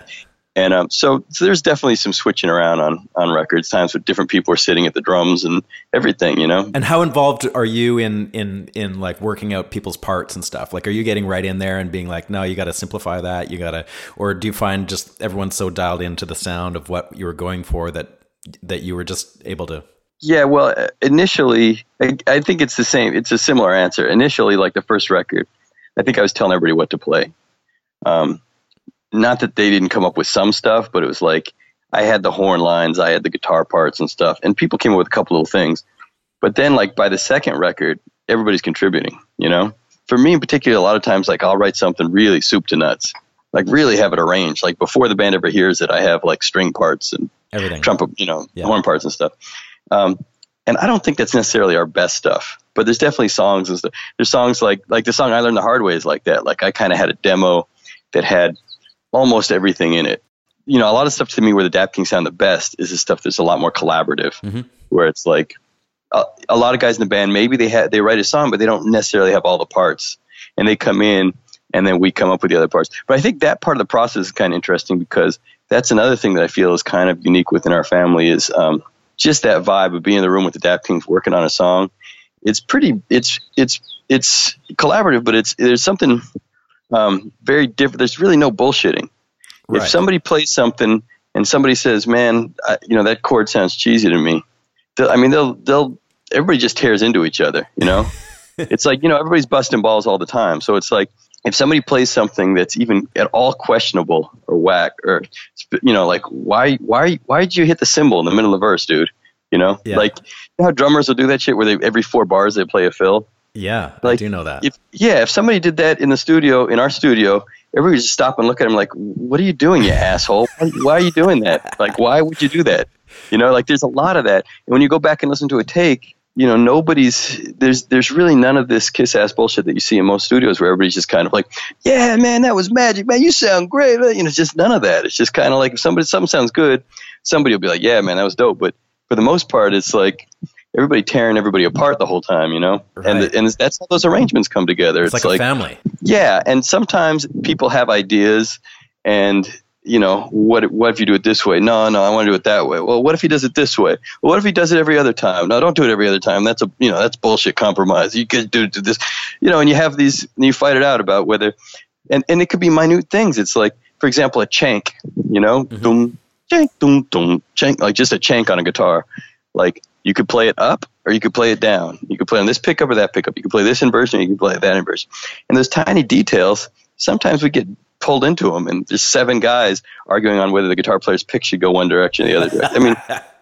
and um, so, so there's definitely some switching around on on records. Times when different people are sitting at the drums and everything. You know, And how involved are you in in in like working out people's parts and stuff? Like, are you getting right in there and being like, no, you got to simplify that, you got to, or do you find just everyone's so dialed into the sound of what you were going for that that you were just able to? Yeah, well, uh, initially, I, I think it's the same. It's a similar answer. Initially, like the first record, I think I was telling everybody what to play. Um, not that they didn't come up with some stuff, but it was like I had the horn lines, I had the guitar parts and stuff, and people came up with a couple little things. But then, like by the second record, everybody's contributing. You know, for me in particular, a lot of times, like I'll write something really soup to nuts, like really have it arranged. Like before the band ever hears it, I have like string parts and Everything. trumpet, you know, Yeah. horn parts and stuff. Um, and I don't think that's necessarily our best stuff, but there's definitely songs and stuff. There's songs like like the song I learned the hard way is like that. Like I kind of had a demo that had almost everything in it. You know, a lot of stuff to me where the Dap Kings sound the best is the stuff that's a lot more collaborative, Mhm. where it's like a, a lot of guys in the band maybe they had they write a song but they don't necessarily have all the parts, and they come in and then we come up with the other parts. But I think that part of the process is kind of interesting because that's another thing that I feel is kind of unique within our family is um, just that vibe of being in the room with the Dap Kings working on a song. It's pretty. It's it's it's collaborative, but it's there's something um, very different. There's really no bullshitting. Right. If somebody plays something and somebody says, "Man, I, you know that chord sounds cheesy to me," I mean, they'll they'll everybody just tears into each other. You know, it's like you know everybody's busting balls all the time. So it's like if somebody plays something that's even at all questionable or whack or you know like why why why did you hit the cymbal in the middle of the verse dude you know Yeah. like you know how drummers will do that shit where they every four bars they play a fill Yeah, I do know that. if yeah if somebody did that in the studio in our studio everybody would just stop and look at him like what are you doing you asshole? Why, why are you doing that? Like why would you do that? You know like there's a lot of that. And when you go back and listen to a take you know nobody's there's there's really none of this kiss ass bullshit that you see in most studios where everybody's just kind of like yeah man that was magic man you sound great. You know it's just none of that. It's just kind of like if somebody something sounds good somebody will be like yeah man that was dope. But for the most part it's like everybody tearing everybody apart the whole time you know and Right. and that's how those arrangements come together It's, like, a family. yeah, and sometimes people have ideas, and you know, what what if you do it this way? No, no, I want to do it that way. Well, what if he does it this way? Well, what if he does it every other time? No, don't do it every other time. That's a you know that's bullshit compromise. You could do, do this, you know, and you have these, and you fight it out about whether, and and it could be minute things. It's like, for example, a chank, you know, mm-hmm. dum, chank, dum, dum, chank, like just a chank on a guitar. Like you could play it up or you could play it down. You could play on this pickup or that pickup. You could play this inversion or you could play that inversion. And those tiny details, sometimes we get pulled into them, and there's seven guys arguing on whether the guitar player's pick should go one direction or the other direction. I mean,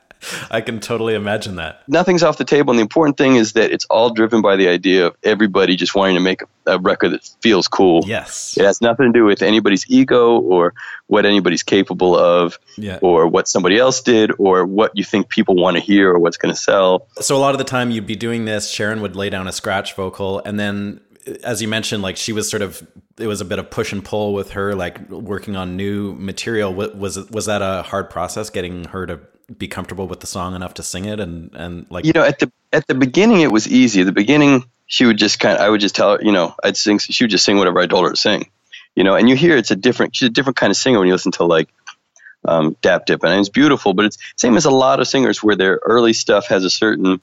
I can totally imagine that. nothing's off the table. And the important thing is that it's all driven by the idea of everybody just wanting to make a record that feels cool. Yes. It has nothing to do with anybody's ego or what anybody's capable of Yeah. or what somebody else did or what you think people want to hear or what's going to sell. So a lot of the time you'd be doing this, Sharon would lay down a scratch vocal and then as you mentioned like she was sort of it was a bit of push and pull with her like working on new material was was that a hard process getting her to be comfortable with the song enough to sing it and and like You know, at the at the beginning it was easy. At the beginning she would just kind of I would just tell her, you know, I'd sing she would just sing whatever I told her to sing. You know, and you hear it's a different she's a different kind of singer when you listen to like um, Dap Dippin', and it's beautiful, but it's same as a lot of singers where their early stuff has a certain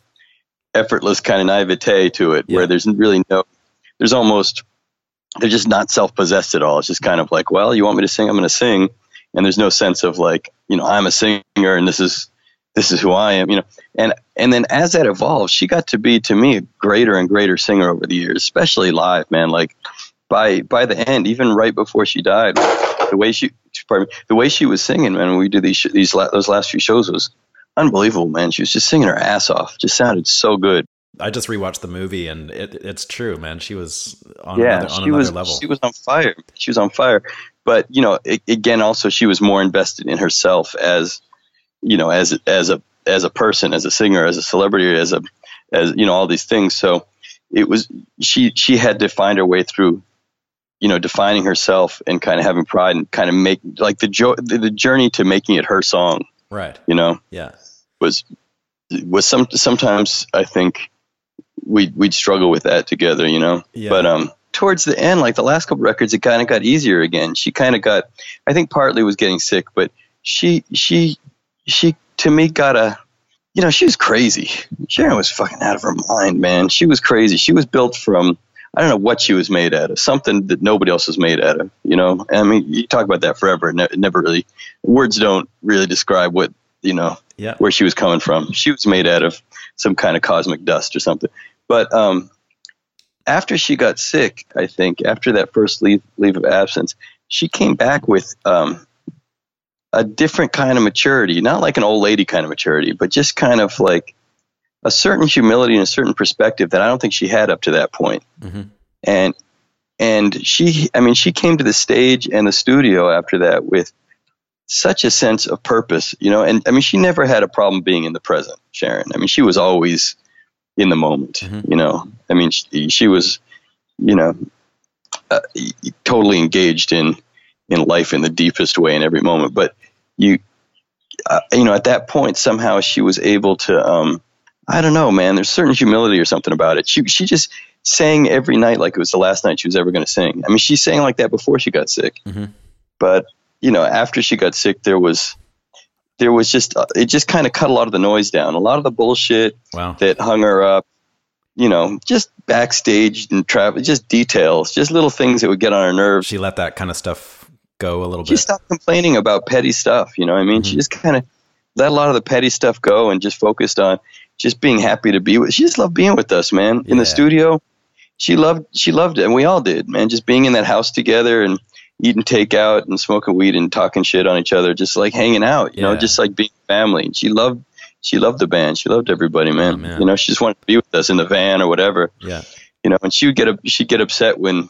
effortless kind of naivete to it, Yeah. where there's really no, there's almost, they're just not self possessed at all. It's just kind of like, well, you want me to sing, I'm going to sing, and there's no sense of like, you know, I'm a singer and this is this is who I am, you know, and and then as that evolved, she got to be to me a greater and greater singer over the years, especially live, man. Like by by the end, even right before she died, the way she pardon me, the way she was singing, man, when we did these these la- those last few shows was unbelievable, man. She was just singing her ass off. Just sounded so good. I just rewatched the movie and it, it's true, man. She was on yeah, another, on she another was level. she was on fire. She was on fire. But you know, a- again, also she was more invested in herself as you know, as as a as a person, as a singer, as a celebrity, as a as you know, all these things. So it was she she had to find her way through you know defining herself and kind of having pride and kind of make like the jo- the, the journey to making it her song right. you know Yeah. was was some sometimes I think we we'd struggle with that together, you know. Yeah. But um towards the end, like the last couple records, it kind of got easier again. She kind of got, I think partly was getting sick, but she she she to me got a, you know, she was crazy. Sharon was fucking out of her mind, man. She was crazy. She was built from. I don't know what she was made out of. Something that nobody else was made out of. You know, I mean, you talk about that forever. It ne- it never really, words don't really describe what you know Yeah. where she was coming from. She was made out of some kind of cosmic dust or something. But um, after she got sick, I think after that first leave leave of absence, she came back with um, a different kind of maturity, not like an old lady kind of maturity, but just kind of like a certain humility and a certain perspective that I don't think she had up to that point. Mhm. And and she, I mean, she came to the stage and the studio after that with such a sense of purpose, you know. And I mean, she never had a problem being in the present, Sharon. I mean, she was always in the moment, Mhm. you know. I mean, she, she was, you know, uh, totally engaged in in life in the deepest way in every moment. But you, uh, you know, at that point, somehow she was able to. Um, I don't know, man. There's certain humility or something about it. She she just sang every night like it was the last night she was ever going to sing. I mean, she sang like that before she got sick, Mhm. but you know, after she got sick, there was there was just uh, it just kind of cut a lot of the noise down, a lot of the bullshit Wow. that hung her up. You know, just backstage and travel, just details, just little things that would get on her nerves. She let that kind of stuff go a little She bit. She stopped complaining about petty stuff. You know, what I mean, she just kind of let a lot of the petty stuff go and just focused on just being happy to be with. She just loved being with us, man. In the studio, she loved she loved it, and we all did, man. Just being in that house together and eating takeout and smoking weed and talking shit on each other, just like hanging out, you know, just like being family. And she loved she loved the band. She loved everybody, man. Oh, man. You know, she just wanted to be with us in the van or whatever. Yeah. You know, and she would get up she'd get upset when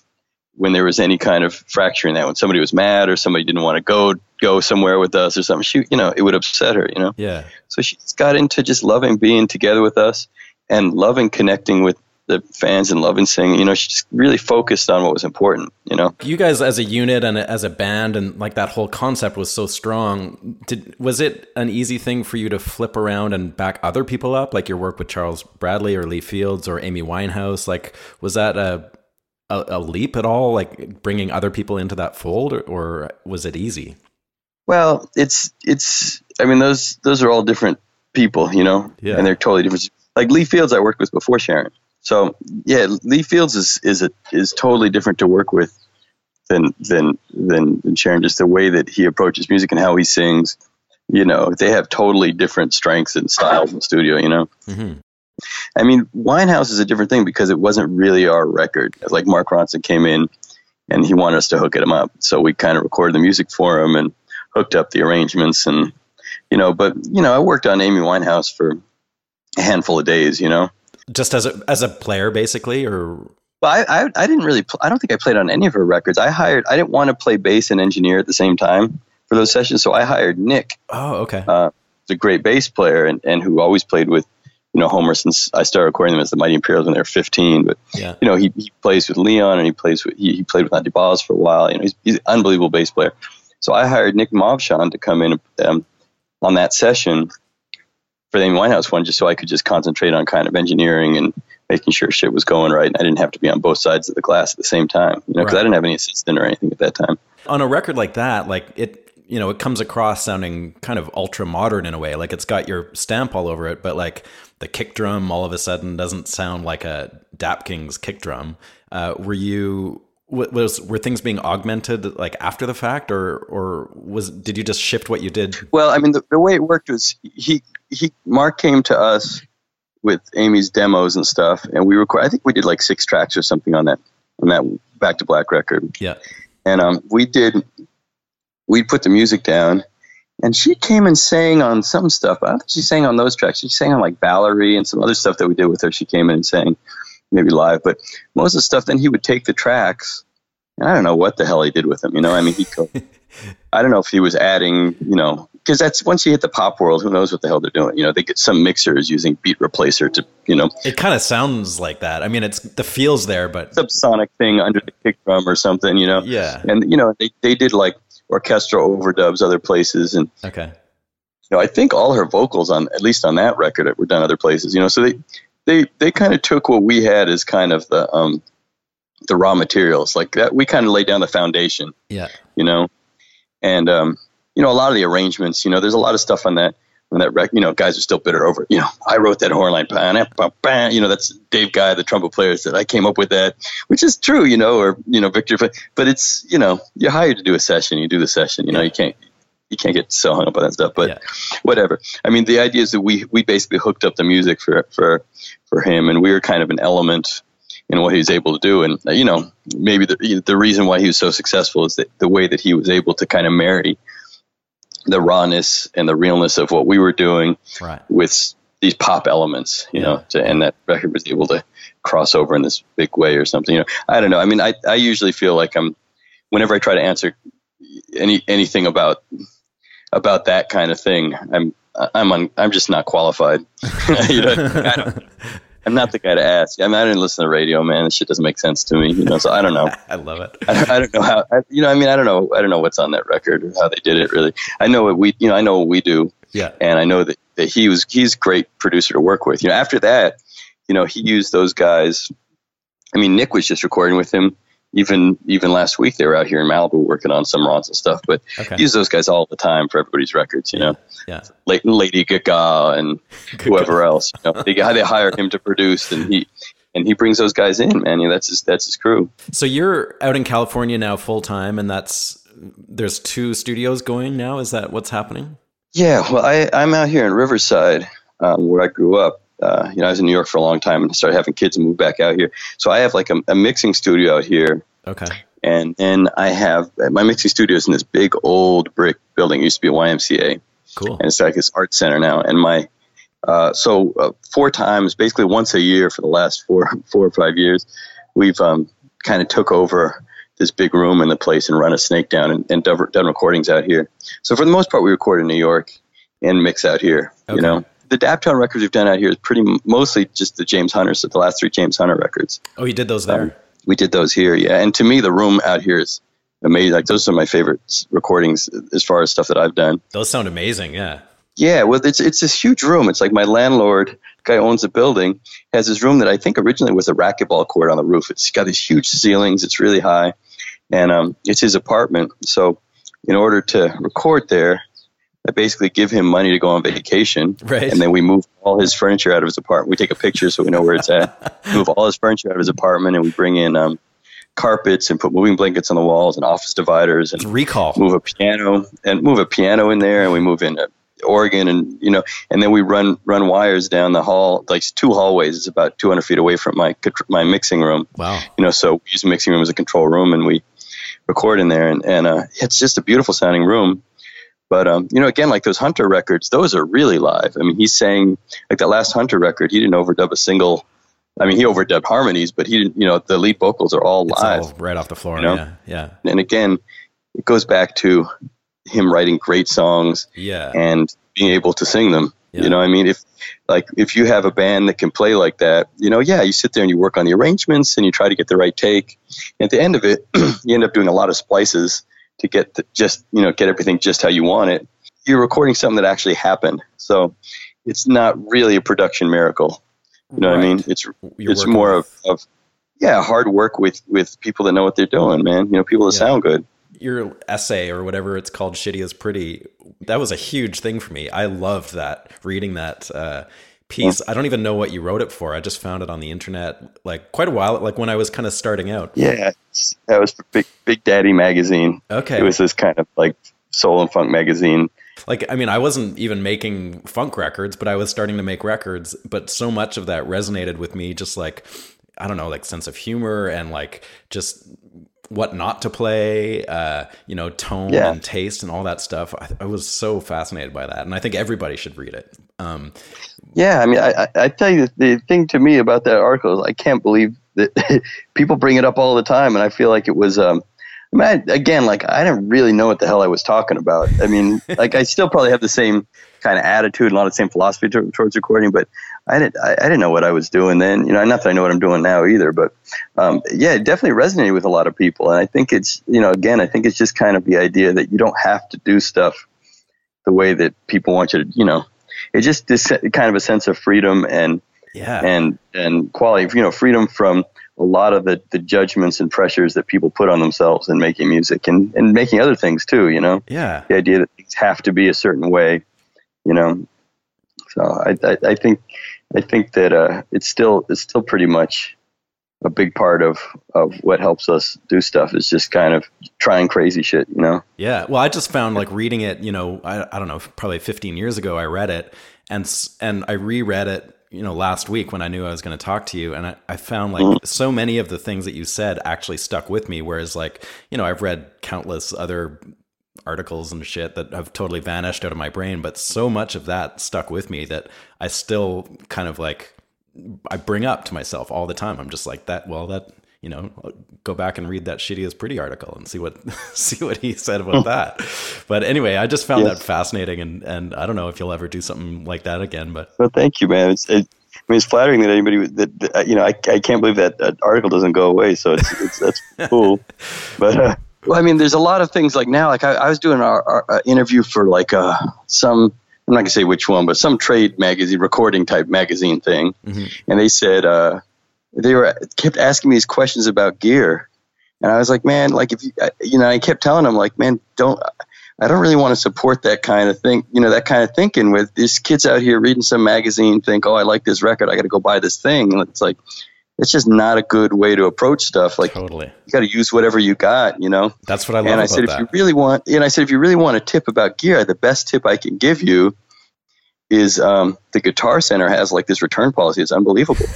when there was any kind of fracture in that, when somebody was mad or somebody didn't want to go go somewhere with us or something. She you know, it would upset her, you know. Yeah. So she just got into just loving being together with us and loving connecting with the fans and loving singing. You know, she just really focused on what was important, you know. You guys as a unit and as a band and like that whole concept was so strong. Did was it an easy thing for you to flip around and back other people up like your work with Charles Bradley or Lee Fields or Amy Winehouse? Like was that a a, a leap at all like bringing other people into that fold or, or was it easy? Well, it's it's I mean those those are all different people, you know. Yeah. And they're totally different. Like Lee Fields I worked with before Sharon. So, yeah, Lee Fields is is a, is totally different to work with than than than than Sharon just the way that he approaches music and how he sings. You know, they have totally different strengths and styles in the studio, you know. Mm-hmm. I mean, Winehouse is a different thing because it wasn't really our record. Like Mark Ronson came in and he wanted us to hook it him up. So we kind of recorded the music for him and hooked up the arrangements and, you know, but, you know, I worked on Amy Winehouse for a handful of days, you know. Just as a as a player basically or But I, I, I didn't really, pl- I don't think I played on any of her records. I hired, I didn't want to play bass and engineer at the same time for those sessions. So I hired Nick, Oh, okay. uh, a great bass player and, and who always played with, you know, Homer since I started recording them as the Mighty Imperials when they were 15. But yeah. you know, he, he plays with Leon and he plays with, he, he played with Andy Boz for a while. You know, he's, he's an unbelievable bass player. So I hired Nick Movshon to come in um, on that session for the Amy Winehouse one, just so I could just concentrate on kind of engineering and making sure shit was going right. And I didn't have to be on both sides of the glass at the same time, you know, because Right. I didn't have any assistant or anything at that time. on a record like that, like it, you know, it comes across sounding kind of ultra modern in a way. Like it's got your stamp all over it, but like the kick drum all of a sudden doesn't sound like a Dap Kings kick drum. Uh, were you was were things being augmented like after the fact, or or was did you just shift what you did? Well, I mean, the, the way it worked was he he Mark came to us with Amy's demos and stuff, and we record. I think we did like six tracks or something on that on that Back to Black record, Yeah, and um, we did we put the music down, and she came and sang on some stuff. I don't think she sang on those tracks. She sang on like Valerie and some other stuff that we did with her. She came in and sang maybe live, but most of the stuff. Then he would take the tracks. And I don't know what the hell he did with them. You know, I mean, he. I don't know if he was adding, you know, because that's once you hit the pop world, who knows what the hell they're doing? You know, they get some mixers using beat replacer to, you know, it kind of sounds like that. I mean, it's the feels there, but subsonic thing under the kick drum or something, you know. yeah, And you know, they they did like orchestral overdubs other places, and okay, you know, I think all her vocals on at least on that record were done other places. You know, so they they they kind of took what we had as kind of the um the raw materials like that. We kind of laid down the foundation. yeah, you know, and um, you know, a lot of the arrangements, you know, there's a lot of stuff on that on that record. You know, guys are still bitter over. it. You know, I wrote that horn line, bah, bah, bah, you know, that's Dave Guy, the trumpet player, said I came up with that, which is true, you know, or you know, Victor, but, but it's you know, you're hired to do a session, you do the session, you know, you can't you can't get so hung up on that stuff, but Yeah. whatever. I mean, the idea is that we we basically hooked up the music for for for him, and we were kind of an element in what he was able to do. And uh, you know, maybe the the reason why he was so successful is that the way that he was able to kind of marry the rawness and the realness of what we were doing right, with these pop elements, you Yeah. know, to, and that record was able to cross over in this big way or something. You know, I don't know. I mean, I, I usually feel like I'm, whenever I try to answer any anything about about that kind of thing, I'm I'm on, I'm just not qualified. you know, I don't, I'm not the guy to ask. I mean, I didn't listen to the radio, man. This shit doesn't make sense to me. You know, so I don't know. I love it. I, I don't know how. I, you know, I mean, I don't know. I don't know what's on that record or how they did it. Really, I know what we. You know, I know what we do Yeah, and I know that, that he was he's great producer to work with. You know, after that, you know, he used those guys. I mean, Nick was just recording with him. Even even last week, they were out here in Malibu working on some Ronson stuff. But Okay. he used those guys all the time for everybody's records. You know, yeah, La- Lady Gaga and whoever else. You know, they they hired him to produce, and he and he brings those guys in. Man, you know, that's his that's his crew. So you're out in California now full time, and that's there's two studios going now. Is that what's happening? Yeah, well, I, I'm out here in Riverside, um, where I grew up, uh, you know, I was in New York for a long time and started having kids and moved back out here. So I have like a, a mixing studio out here. Okay. And then I have my mixing studio is in this big old brick building. It used to be a YMCA. Cool. And it's like this art center now. And my, uh, so uh, four times, basically once a year for the last four, four or five years, we've um, kind of took over this big room in the place and run a snake down and, and done, recordings out here. So for the most part, we record in New York and mix out here. Okay. You know, the Daptone records we've done out here is pretty mostly just the James Hunter, so the last three James Hunter records. Oh, you did those there. We did those here, yeah. And to me, the room out here is amazing. Like those are my favorite recordings as far as stuff that I've done. Those sound amazing. Yeah. Yeah, well, it's it's this huge room. It's like my landlord, guy who owns the building, has this room that I think originally was a racquetball court on the roof. It's got these huge ceilings. It's really high, and um, it's his apartment. So, in order to record there, I basically give him money to go on vacation, Right. and then we move all his furniture out of his apartment. We take a picture so we know where it's at. move all his furniture out of his apartment, and we bring in um, carpets and put moving blankets on the walls and office dividers and It's recall. move a piano and move a piano in there and we move in a organ and you know and then we run run wires down the hall like two hallways it's about 200 feet away from my my mixing room Wow. you know so we use the mixing room as a control room and we record in there and, and uh, it's just a beautiful sounding room but um, you know again like those hunter records those are really live i mean he's saying like that last hunter record he didn't overdub a single i mean he overdubbed harmonies but he didn't you know the lead vocals are all It's live all right off the floor. You know? Yeah. Yeah. and again, it goes back to him writing great songs Yeah. and being able to sing them. Yeah. You know, I mean, if like if you have a band that can play like that, you know, yeah, you sit there and you work on the arrangements and you try to get the right take. At the end of it, you end up doing a lot of splices to get the, just you know get everything just how you want it. You're recording something that actually happened, so it's not really a production miracle. You know what I mean? It's You're it's more of, of yeah, hard work with with people that know what they're doing, man. You know, people that Yeah. sound good. your essay or whatever it's called shitty is pretty that was a huge thing for me i loved that reading that uh, piece. I don't even know what you wrote it for. I just found it on the internet like quite a while like when i was kind of starting out. Yeah, that was for Big Big Daddy magazine. okay. It was this kind of like soul and funk magazine. like i mean i wasn't even making funk records but i was starting to make records but so much of that resonated with me just like i don't know like sense of humor and like just what not to play uh you know tone Yeah. and taste and all that stuff. I, I was so fascinated by that and i think everybody should read it um Yeah, I mean, I, I, tell you, the thing to me about that article is I can't believe that people bring it up all the time, and I feel like it was. Um, I mean, I, again, like I didn't really know what the hell I was talking about. I mean, like I still probably have the same kind of attitude and a lot of the same philosophy to, towards recording, but I didn't. I, I didn't know what I was doing then. You know, not that I know what I'm doing now either, but um, yeah, it definitely resonated with a lot of people, and I think it's you know, again, I think it's just kind of the idea that you don't have to do stuff the way that people want you to. You know, it just is kind of a sense of freedom and yeah. and and quality you know freedom from a lot of the, the judgments and pressures that people put on themselves in making music and, and making other things too you know? Yeah. The idea that things have to be a certain way you know? So i i, I think i think that uh it's still it's still pretty much a big part of of what helps us do stuff is just kind of trying crazy shit you know Yeah. Well, I just found like reading it, you know, I, I don't know, probably 15 years ago, I read it and, and I reread it, you know, last week when I knew I was going to talk to you. And I, I found like mm-hmm. so many of the things that you said actually stuck with me. Whereas like, you know, I've read countless other articles and shit that have totally vanished out of my brain, but so much of that stuck with me that I still kind of like, I bring up to myself all the time. I'm just like that. Well, that, you know, go back and read that shitty is pretty article and see what see what he said about that. But anyway, I just found Yes. that fascinating, and and I don't know if you'll ever do something like that again. But Well, thank you, man. It's, it, I mean, it's flattering that anybody would- that, that you know. I, I can't believe that, that article doesn't go away. So it's, it's that's cool. But uh, well, I mean, there's a lot of things like now. Like I, I was doing our, our uh, interview for like uh, some. I'm not gonna say which one, but some trade magazine, recording type magazine thing, and they said uh, they were kept asking me these questions about gear, and I was like, man, like if you, you know, I kept telling them like, man, don't. I don't really want to support that kind of thing, you know, that kind of thinking with these kids out here reading some magazine, think, oh, I like this record, I got to go buy this thing. And it's like, it's just not a good way to approach stuff. Like, totally, you got to use whatever you got, you know? that's what I love and I about said, that. if you really want, and I said, if you really want a tip about gear, the best tip I can give you is um, the Guitar Center has like this return policy. It's unbelievable.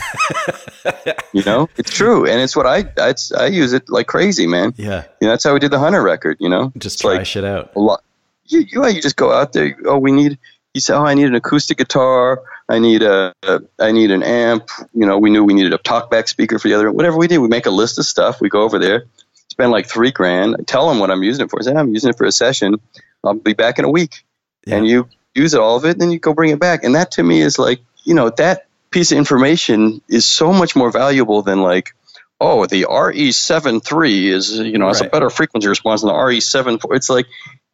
you know, it's true, and it's what I I, I use it like crazy, man. Yeah. You know, that's how we did the Hunter record. You know, Just It's try like shit out. a lot. You, you you just go out there. Oh, we need. You say, oh, I need an acoustic guitar. I need a, a I need an amp. You know, we knew we needed a talkback speaker for the other. Whatever we did, we make a list of stuff. We go over there, spend like three grand. I tell them what I'm using it for. I say, I'm using it for a session. I'll be back in a week. Yeah. And you use it all of it, and then you go bring it back. And that to me is like, you know, that piece of information is so much more valuable than like, oh, the RE73 is, you know, has a better frequency response than the RE74. It's like,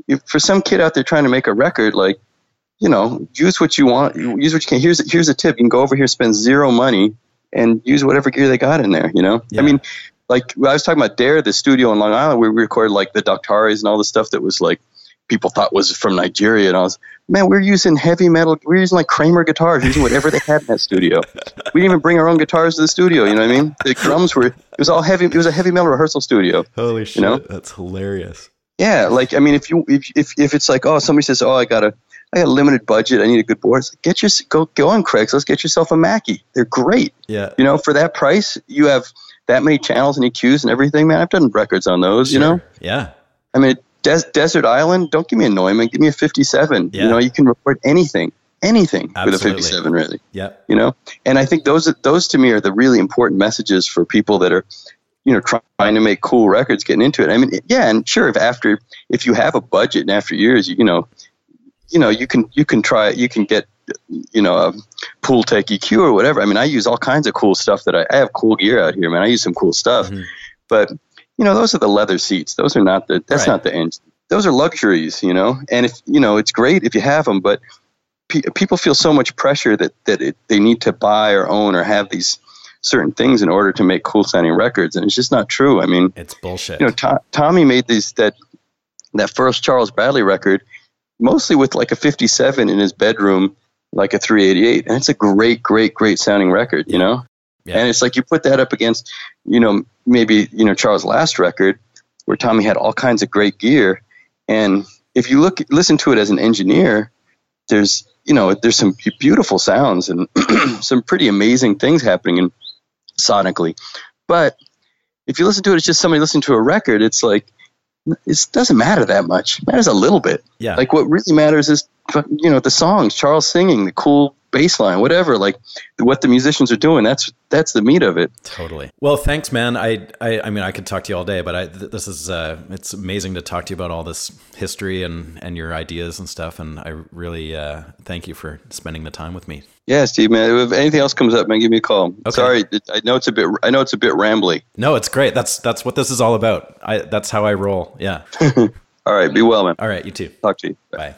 if, for some kid out there trying to make a record, like, you know, use what you want, use what you can. Here's here's a tip: you can go over here, spend zero money, and use whatever gear they got in there. You know, Yeah. I mean, like I was talking about Dare, the studio in Long Island, where we recorded like the Daktaris and all the stuff that was like people thought was from Nigeria, and I was, man, we're using heavy metal, we're using like Kramer guitars, using whatever they had in that studio. We didn't even bring our own guitars to the studio. You know what I mean? The drums were, it was all heavy. It was a heavy metal rehearsal studio. Holy shit, know? that's hilarious. Yeah, like I mean, if you if if if it's like, oh, somebody says, oh, I got a I got a limited budget, I need a good board. Like, get your go go on Craigslist, get yourself a Mackie. They're great. Yeah. You know, for that price, you have that many channels and EQs and everything. Man, I've done records on those. You know, Yeah. I mean, Des- Desert Island. Don't give me a Neumann. Give me a 57. Yeah. You know, you can record anything, anything with a 57. Really Yeah. you know and i think those those to me are the really important messages for people that are you know trying to make cool records getting into it i mean yeah and sure if after if you have a budget and after years you, you know you know you can you can try you can get you know a Pultec eq or whatever. I mean i use all kinds of cool stuff that i, I have cool gear out here man. I use some cool stuff. Mhm. but you know those are the leather seats. Those are not the that's Right. not the engine. Those are luxuries you know? And if you know it's great if you have them but pe- people feel so much pressure that that it, they need to buy or own or have these certain things in order to make cool sounding records and it's just not true. I mean It's bullshit. you know To- tommy made these that that first charles bradley record mostly with like a 57 in his bedroom like a 388 and it's a great great great sounding record you know? Yeah. and it's like you put that up against you know maybe you know charles last record where tommy had all kinds of great gear. And if you look listen to it as an engineer there's you know there's some beautiful sounds and some pretty amazing things happening in sonically. But if you listen to it it's just somebody listening to a record it's like it doesn't matter that much it matters a little bit yeah. like what really matters is you know the songs charles singing the cool bass line whatever like what the musicians are doing that's that's the meat of it Totally. Well, thanks, man. I, I, I mean, I could talk to you all day, but I, th- this is, uh, it's amazing to talk to you about all this history and, and your ideas and stuff. And I really, uh, thank you for spending the time with me. Yeah steve man if anything else comes up man give me a call sorry i know it's a bit i know it's a bit rambly No, it's great. That's, that's what this is all about. I, that's how I roll. Yeah. all right be well man All right. You too. talk to you Bye.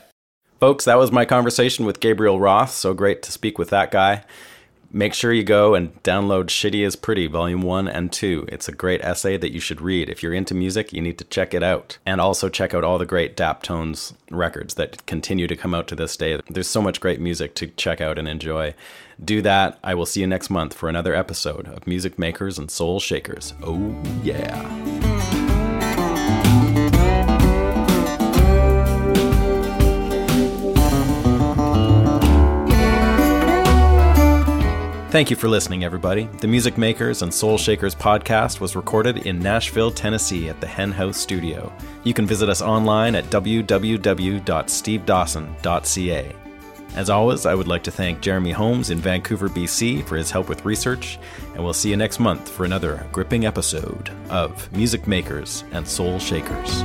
Folks, that was my conversation with Gabriel Roth. So great to speak with that guy. Make sure you go and download Shitty is Pretty, Volume 1 and 2. It's a great essay that you should read. If you're into music, you need to check it out. And also check out all the great Daptones records that continue to come out to this day. There's so much great music to check out and enjoy. Do that. I will see you next month for another episode of Music Makers and Soul Shakers. Oh, yeah. Thank you for listening, everybody. The Music Makers and Soul Shakers podcast was recorded in Nashville, Tennessee at the Hen House Studio. You can visit us online at www.stevedawson.ca. As always, I would like to thank Jeremy Holmes in Vancouver, BC for his help with research, and we'll see you next month for another gripping episode of Music Makers and Soul Shakers.